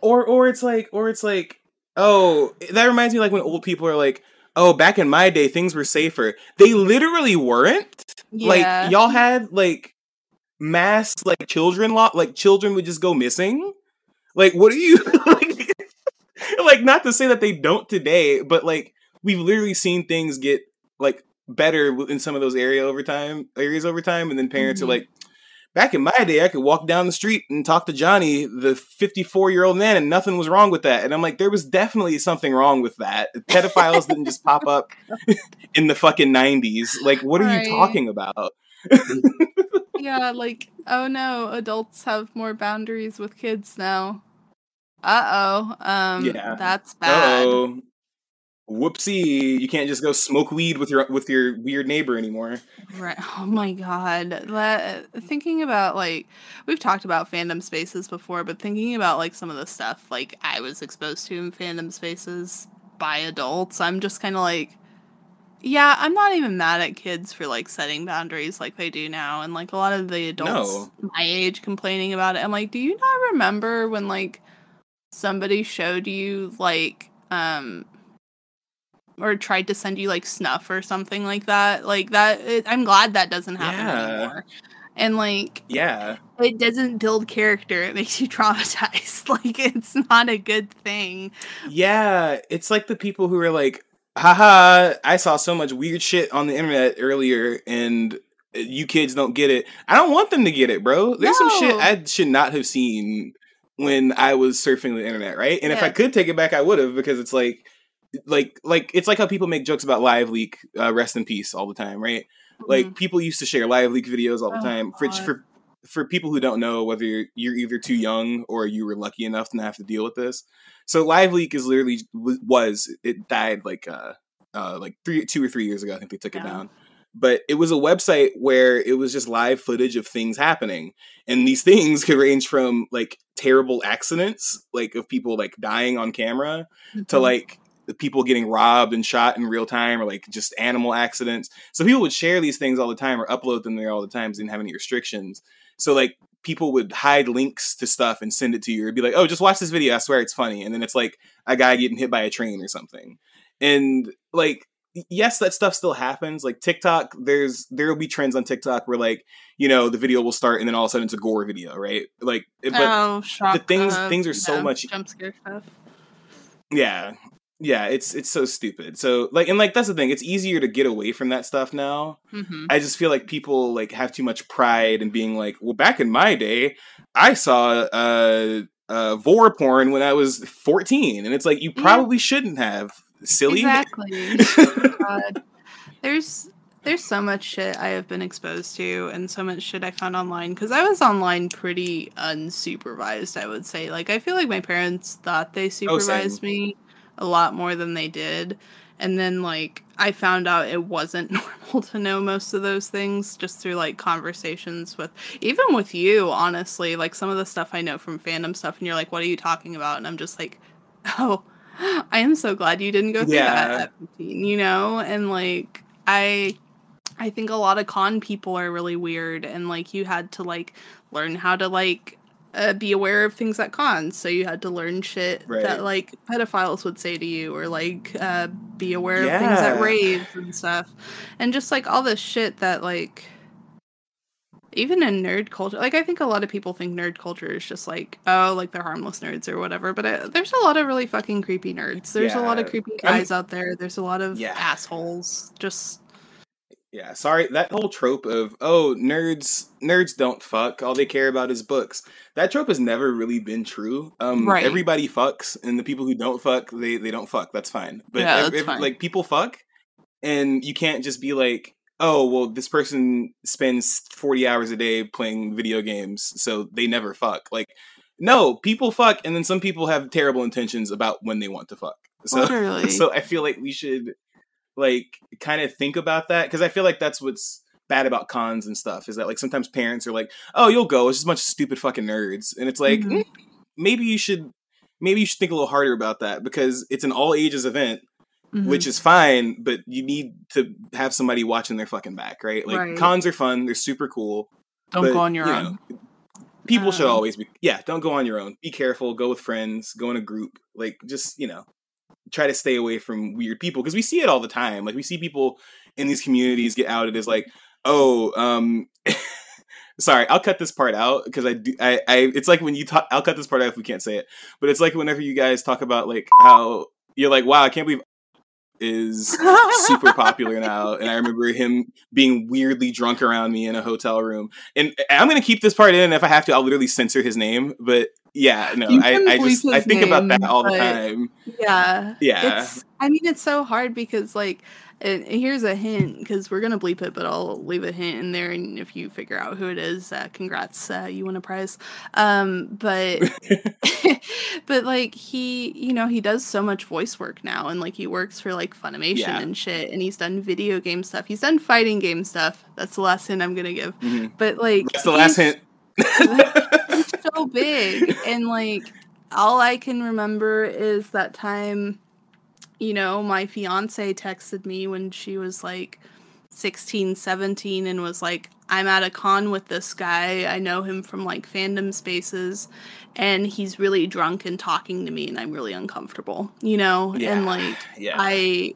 or or it's like or it's like oh that reminds me like when old people are like oh back in my day things were safer they literally weren't Yeah. like y'all had like mass like children lot like children would just go missing like what are you like like not to say that they don't today but like we've literally seen things get like better in some of those area over time areas over time and then parents Mhm. are like back in my day i could walk down the street and talk to johnny the 54 year old man and nothing was wrong with that and i'm like there was definitely something wrong with that pedophiles didn't just pop up in the fucking 90s like what are Right. you talking about yeah, like, oh no, adults have more boundaries with kids now. Uh oh. Um Yeah. that's bad. oh whoopsie you can't just go smoke weed with your with your weird neighbor anymore Right. Oh my god. That thinking about like we've talked about fandom spaces before, but thinking about like some of the stuff like I was exposed to in fandom spaces by adults, I'm just kind of like yeah, I'm not even mad at kids for like setting boundaries like they do now and like a lot of the adults No. my age complaining about it. I'm like, do you not remember when like somebody showed you like um or tried to send you like snuff or something like that? Like that it, I'm glad that doesn't happen Yeah. anymore. And like yeah it doesn't build character. It makes you traumatized. like it's not a good thing. Yeah, it's like the people who are like, haha, I saw so much weird shit on the internet earlier and uh, you kids don't get it. I don't want them to get it, bro. There's some shit I should not have seen when I was surfing the internet, right? And if I could take it back, I would have because it's like like like it's like how people make jokes about live leak uh, rest in peace all the time right? Like people used to share live leak videos all the Oh, time for, for for people who don't know whether you're, you're either too young or you were lucky enough to not have to deal with this. So live leak is literally was- it died like uh uh like three two or three years ago i think they took it down. But it was a website where it was just live footage of things happening. And these things could range from like terrible accidents like of people like dying on camera to Mhm. like people getting robbed and shot in real time or like just animal accidents. So people would share these things all the time or upload them there all the time, didn't have any restrictions. So like people would hide links to stuff and send it to you or be like, oh, just watch this video. I swear it's funny. And then it's like a guy getting hit by a train or something. And like, yes, that stuff still happens. Like TikTok, there's there will be trends on TikTok where like, you know, the video will start and then all of a sudden it's a gore video, right? Like but oh, shock, things- uh, things are so much- jump scare stuff. yeah yeah it's it's so stupid so like and like that's the thing it's easier to get away from that stuff now hmm i just feel like people like have too much pride in being like well back in my day i saw uh uh vor porn when i was 14 and it's like you Yeah. probably shouldn't have silly Exactly. God. There's there's so much shit I have been exposed to and so much shit I found online because I was online pretty unsupervised, I would say. Like I feel like my parents thought they Oh, supervised me a lot more than they did. And then like I found out it wasn't normal to know most of those things just through like conversations with even with you, honestly. Like some of the stuff I know from fandom stuff and you're like, What are you talking about? And I'm just like, Oh, I am so glad you didn't go through that at 15, you know? And like I I think a lot of con people are really weird and like you had to like learn how to like uh, be aware of things at cons. So you had to learn shit Right. that like pedophiles would say to you or like uh be aware of things at raves and stuff. And just like all this shit that like even in nerd culture, like I think a lot of people think nerd culture is just like, oh, like they're harmless nerds or whatever. But uh there's a lot of really fucking creepy nerds. There's a lot of Yeah. creepy guys out there. There's a lot of Yeah. assholes. Just Yeah, sorry. That whole trope of oh nerds nerds don't fuck. All they care about is books. That trope has never really been true. Um, Right. Everybody fucks, and the people who don't fuck, they they don't fuck. That's fine. But Yeah, that's ev- fine. like people fuck, and you can't just be like, oh well, this person spends forty hours a day playing video games, so they never fuck. Like, no, people fuck, and then some people have terrible intentions about when they want to fuck. So Literally. so I feel like we should like kind of think about that because I feel like that's what's bad about cons and stuff is that like sometimes parents are like, "Oh, you'll go. It's just a bunch of stupid fucking nerds," and it's like Mhm. mm, maybe you should maybe you should think a little harder about that because it's an all ages event, Mhm. which is fine, but you need to have somebody watching their fucking back, right? Like Right. cons are fun; they're super cool. don't but, go on your you own. know, people should Um, always be yeah. Don't go on your own. Be careful. Go with friends. Go in a group. Like just you know try to stay away from weird people because we see it all the time. Like we see people in these communities get outed as like, oh, um, sorry, I'll cut this part out because I do. I, I, it's like when you talk. I'll cut this part out if we can't say it. But it's like whenever you guys talk about like how you're like, wow, I can't believe is super popular now and i remember him being weirdly drunk around me in a hotel room and i'm gonna keep this part in if i have to i'll literally censor his name but yeah no i, I just i think about that all the time Yeah. Yeah. It's I mean it's so hard because like and here's a hint because we're gonna bleep it, but I'll leave a hint in there, and if you figure out who it is, uh, congrats, uh, you win a prize. Um, but but like he, you know, he does so much voice work now, and like he works for like Funimation Yeah. and shit, and he's done video game stuff. He's done fighting game stuff. That's the last hint I'm gonna give. Mhm. But like that's the last hint so big and like all i can remember is that time you know my fiance texted me when she was like 16 17 and was like i'm at a con with this guy. I know him from like fandom spaces and he's really drunk and talking to me and i'm really uncomfortable you know? Yeah, and like yeah. i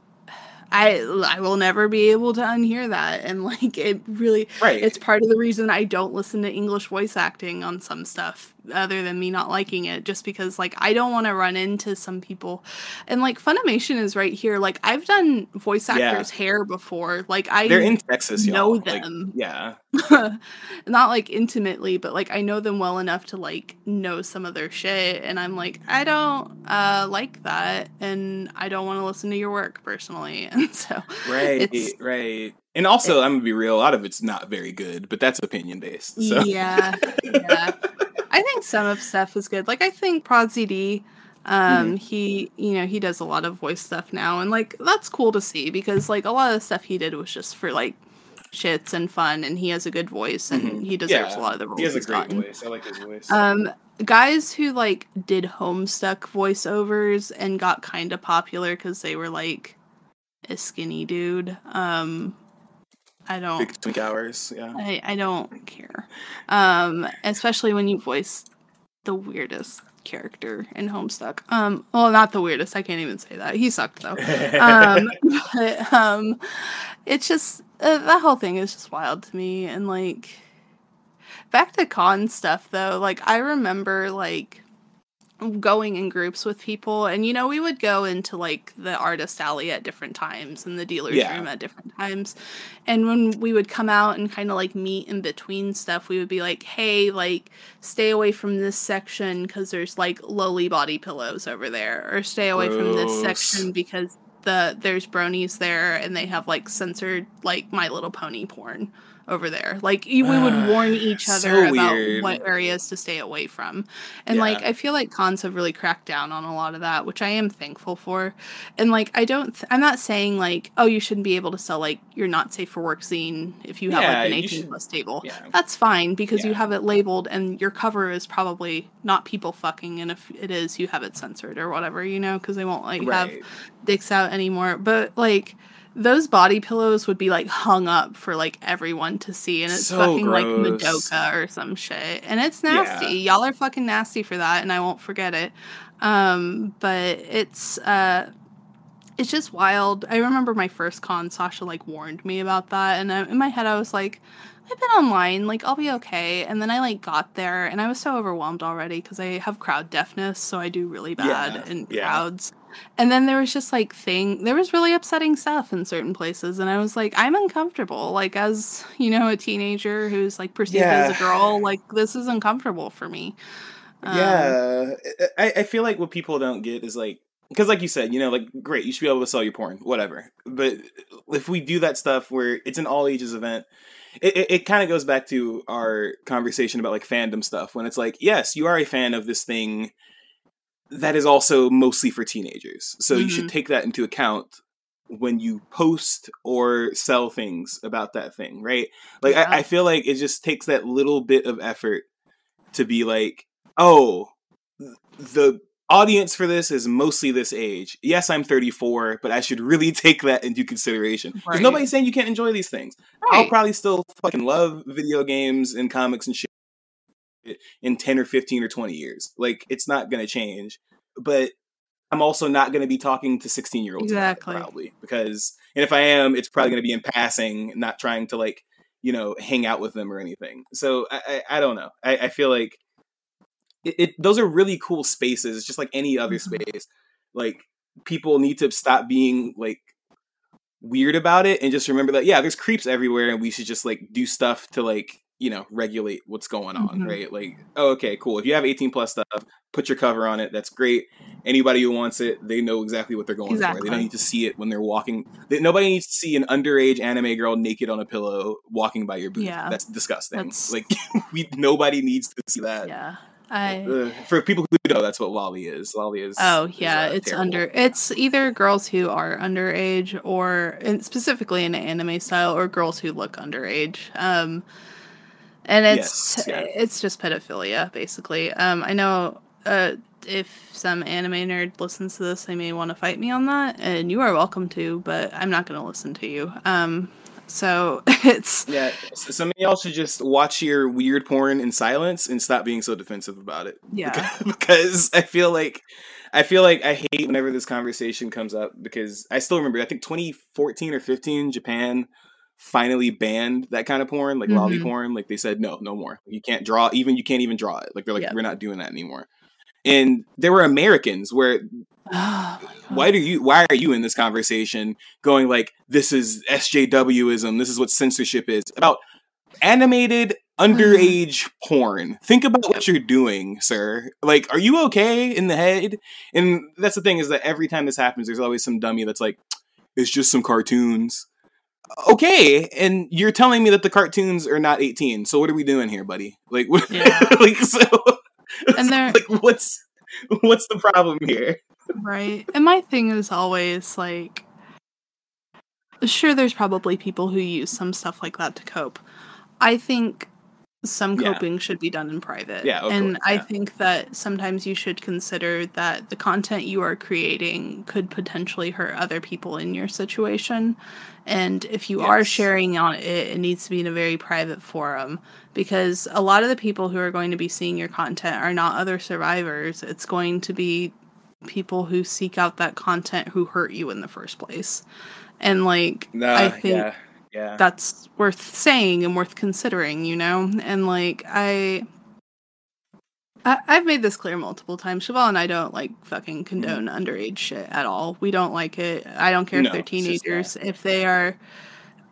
I I will never be able to unhear that. And like it really right. it's part of the reason I don't listen to English voice acting on some stuff other than me not liking it just because like I don't want to run into some people. And like Funimation is right here. Like I've done voice Yeah. actors hair before. Like I they're in texas y'all. know Like, them. yeah. Not like intimately but like I know them well enough to like know some of their shit. And I'm like I don't uh like that. And I don't want to listen to your work personally. And so right right. And also i'm gonna be real a lot of it's not very good but that's opinion based so. Yeah, yeah. I think some of stuff is good. Like I think Prod CD, um, he you know he does a lot of voice stuff now, and like that's cool to see because like a lot of the stuff he did was just for like shits and fun, and he has a good voice, and Mhm. he deserves yeah a lot of the roles he has a great gotten. voice i like his voice Um, guys who like did Homestuck voiceovers and got kind of popular because they were like a skinny dude. Um, I don't. big twink hours yeah I, I don't care. Um, especially when you voice the weirdest character in Homestuck. Um, well, not the weirdest. I can't even say that. He sucked though. Um, but um, it's just uh, that whole thing is just wild to me. And like, back to con stuff though. Like, I remember like going in groups with people. And you know we would go into like the artist alley at different times and the dealer's Yeah. room at different times. And when we would come out and kind of like meet in between stuff we would be like hey like stay away from this section because there's like lowly body pillows over there or stay away from this section because the there's bronies there and they have like censored like my little pony porn over there. Like you, we would Ah, warn each so other about weird. what areas to stay away from. And like i feel like cons have really cracked down on a lot of that which i am thankful for. And like i don't th- i'm not saying like oh you shouldn't be able to sell like you're not safe for work zine if you have Yeah, like an 18 should- plus table. yeah. that's fine because you have it labeled and your cover is probably not people fucking and if it is you have it censored or whatever you know because they won't like have dicks out anymore. But like those body pillows would be like hung up for like everyone to see, and it's So fucking like gross. Madoka or some shit, and it's Yeah. nasty. Y'all are fucking nasty for that, and I won't forget it. Um, but it's uh. It's just wild. I remember my first con, Sasha like warned me about that, and I, in my head I was like, I've been online, like I'll be okay. And then I like got there, and I was so overwhelmed already because I have crowd deafness, so I do really bad Yeah, in yeah. crowds. And then there was just like thing there was really upsetting stuff in certain places and I was like I'm uncomfortable like as you know a teenager who's like perceived as a girl like this is uncomfortable for me. Um, yeah, I, I feel like what people don't get is like because like you said, you know, like great, you should be able to sell your porn, whatever. But if we do that stuff where it's an all ages event, it, it, it kind of goes back to our conversation about like fandom stuff when it's like, yes, you are a fan of this thing that is also mostly for teenagers, so you should Mhm. take that into account when you post or sell things about that thing, right? Like Yeah. I, I feel like it just takes that little bit of effort to be like, oh, the audience for this is mostly this age. Yes, I'm 34, but I should really take that into consideration. Because Right. nobody's saying you can't enjoy these things. I'll probably still fucking love video games and comics and shit in 10 or 15 or 20 years. Like, it's not going to change. But I'm also not going to be talking to 16 year olds Exactly. probably because and if I am, it's probably going to be in passing, not trying to like you know hang out with them or anything. So I I, I don't know. I, I feel like it, it those are really cool spaces. It's just like any other Mhm. space. Like people need to stop being like weird about it and just remember that yeah, there's creeps everywhere and we should just like do stuff to like you know regulate what's going on Mhm. right like oh, okay cool if you have 18 plus stuff put your cover on it that's great anybody who wants it they know exactly what they're going for they don't need to see it when they're walking they, nobody needs to see an underage anime girl naked on a pillow walking by your booth Yeah. that's disgusting That's- like we nobody needs to see that Yeah. I Ugh. for people who know that's what lolly is lolly is Oh is, yeah, uh, it's terrible. under it's either girls who are underage or specifically in an anime style or girls who look underage. Um and it's Yes, yeah. it's just pedophilia basically. Um I know uh if some anime nerd listens to this, they may want to fight me on that and you are welcome to, but I'm not going to listen to you. Um so it's Yeah, s- some of y'all should just watch your weird porn in silence and stop being so defensive about it. Yeah. because I feel like I feel like I hate whenever this conversation comes up because I still remember I think 2014 or 15 Japan finally banned that kind of porn, like lolly Mhm. porn. Like they said, no, no more. You can't draw. Even you can't even draw it. Like they're like, Yeah. we're not doing that anymore. And there were Americans where Oh why do you why are you in this conversation going like this is SJWism, this is what censorship is about animated underage porn. Think about what you're doing, sir. Like, are you okay in the head? And that's the thing is that every time this happens, there's always some dummy that's like, it's just some cartoons. Okay, and you're telling me that the cartoons are not 18. So what are we doing here, buddy? Like, what, Yeah. like so, And they're- like, what's what's the problem here? Right. And my thing is always like sure there's probably people who use some stuff like that to cope. I think some Yeah. coping should be done in private. Yeah, and course, I think that sometimes you should consider that the content you are creating could potentially hurt other people in your situation. And if you are sharing on it, it needs to be in a very private forum because a lot of the people who are going to be seeing your content are not other survivors. It's going to be people who seek out that content who hurt you in the first place. And like I think yeah, yeah. that's worth saying and worth considering, you know? And like I I, I've made this clear multiple times. Cheval and I don't like fucking condone underage shit at all. We don't like it. I don't care No, if they're teenagers. If they are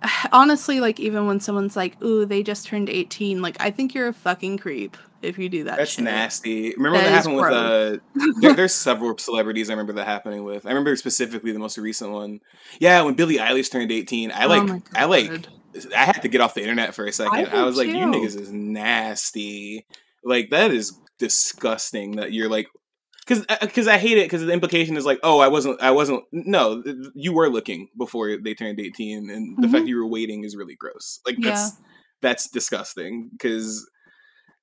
honestly like even when someone's like, ooh, they just turned 18, like I think you're a fucking creep if you do that That's shit. nasty. Remember That happened with uh there, there's several celebrities I remember that happening with. I remember specifically the most recent one. Yeah, when Billie Eilish turned 18, I Oh like my I like I had to get off the internet for a second. I, did was like, you niggas is nasty. Like that is disgusting that you're like cuz cuz I hate it cuz the implication is like, "Oh, I wasn't I wasn't no, you were looking before they turned 18 and the Mhm. fact you were waiting is really gross." Like Yeah. that's that's disgusting cuz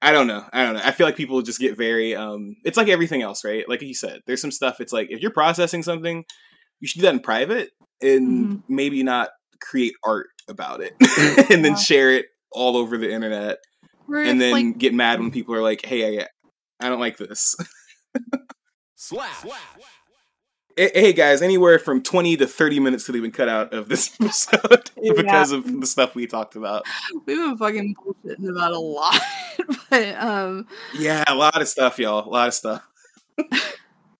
I don't know. I don't know. I feel like people just get very um it's like everything else, right? Like you said, there's some stuff it's like if you're processing something, you should do that in private and Mhm. maybe not create art about it and then Yeah. share it all over the internet and then like, get mad when people are like, "Hey, I, I don't like this." Slap. hey hey, guys, anywhere from 20 to 30 minutes could have been cut out of this episode because of the stuff we talked about. we've been fucking bullshitting about a lot. but um Yeah, a lot of stuff, y'all. A lot of stuff.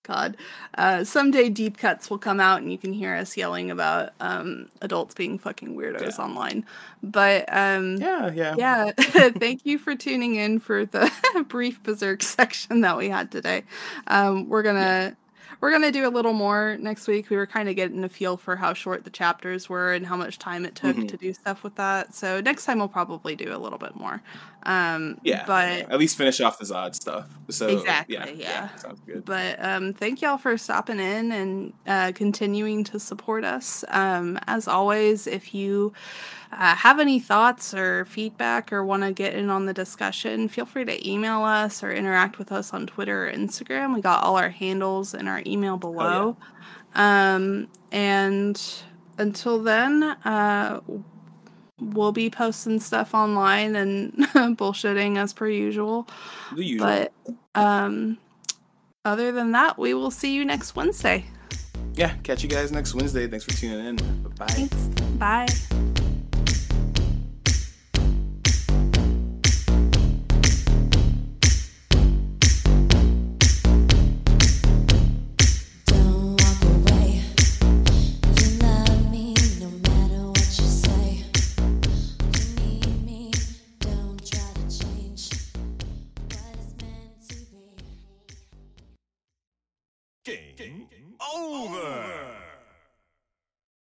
God. Uh, someday deep cuts will come out and you can hear us yelling about um, adults being fucking weirdos Yeah. online. But um, Yeah, yeah. yeah, thank you for tuning in for the brief berserk section that we had today. Um, we're gonna we're gonna do a little more next week. We were kind of getting a feel for how short the chapters were and how much time it took Mhm. to do stuff with that. So next time we'll probably do a little bit more. Um, Yeah. but At least finish off the Zodd stuff. So Exactly, Yeah, yeah. sounds good. but um, thank y'all for stopping in and uh, continuing to support us. Um, as always, if you uh, have any thoughts or feedback or want to get in on the discussion, feel free to email us or interact with us on Twitter or Instagram. We got all our handles in our email below. Um, and until then, uh, we'll be posting stuff online and bullshitting as per usual. Usual. But um, other than that, we will see you next Wednesday. yeah, catch you guys next Wednesday. Thanks for tuning in. Bye. Thanks. Bye.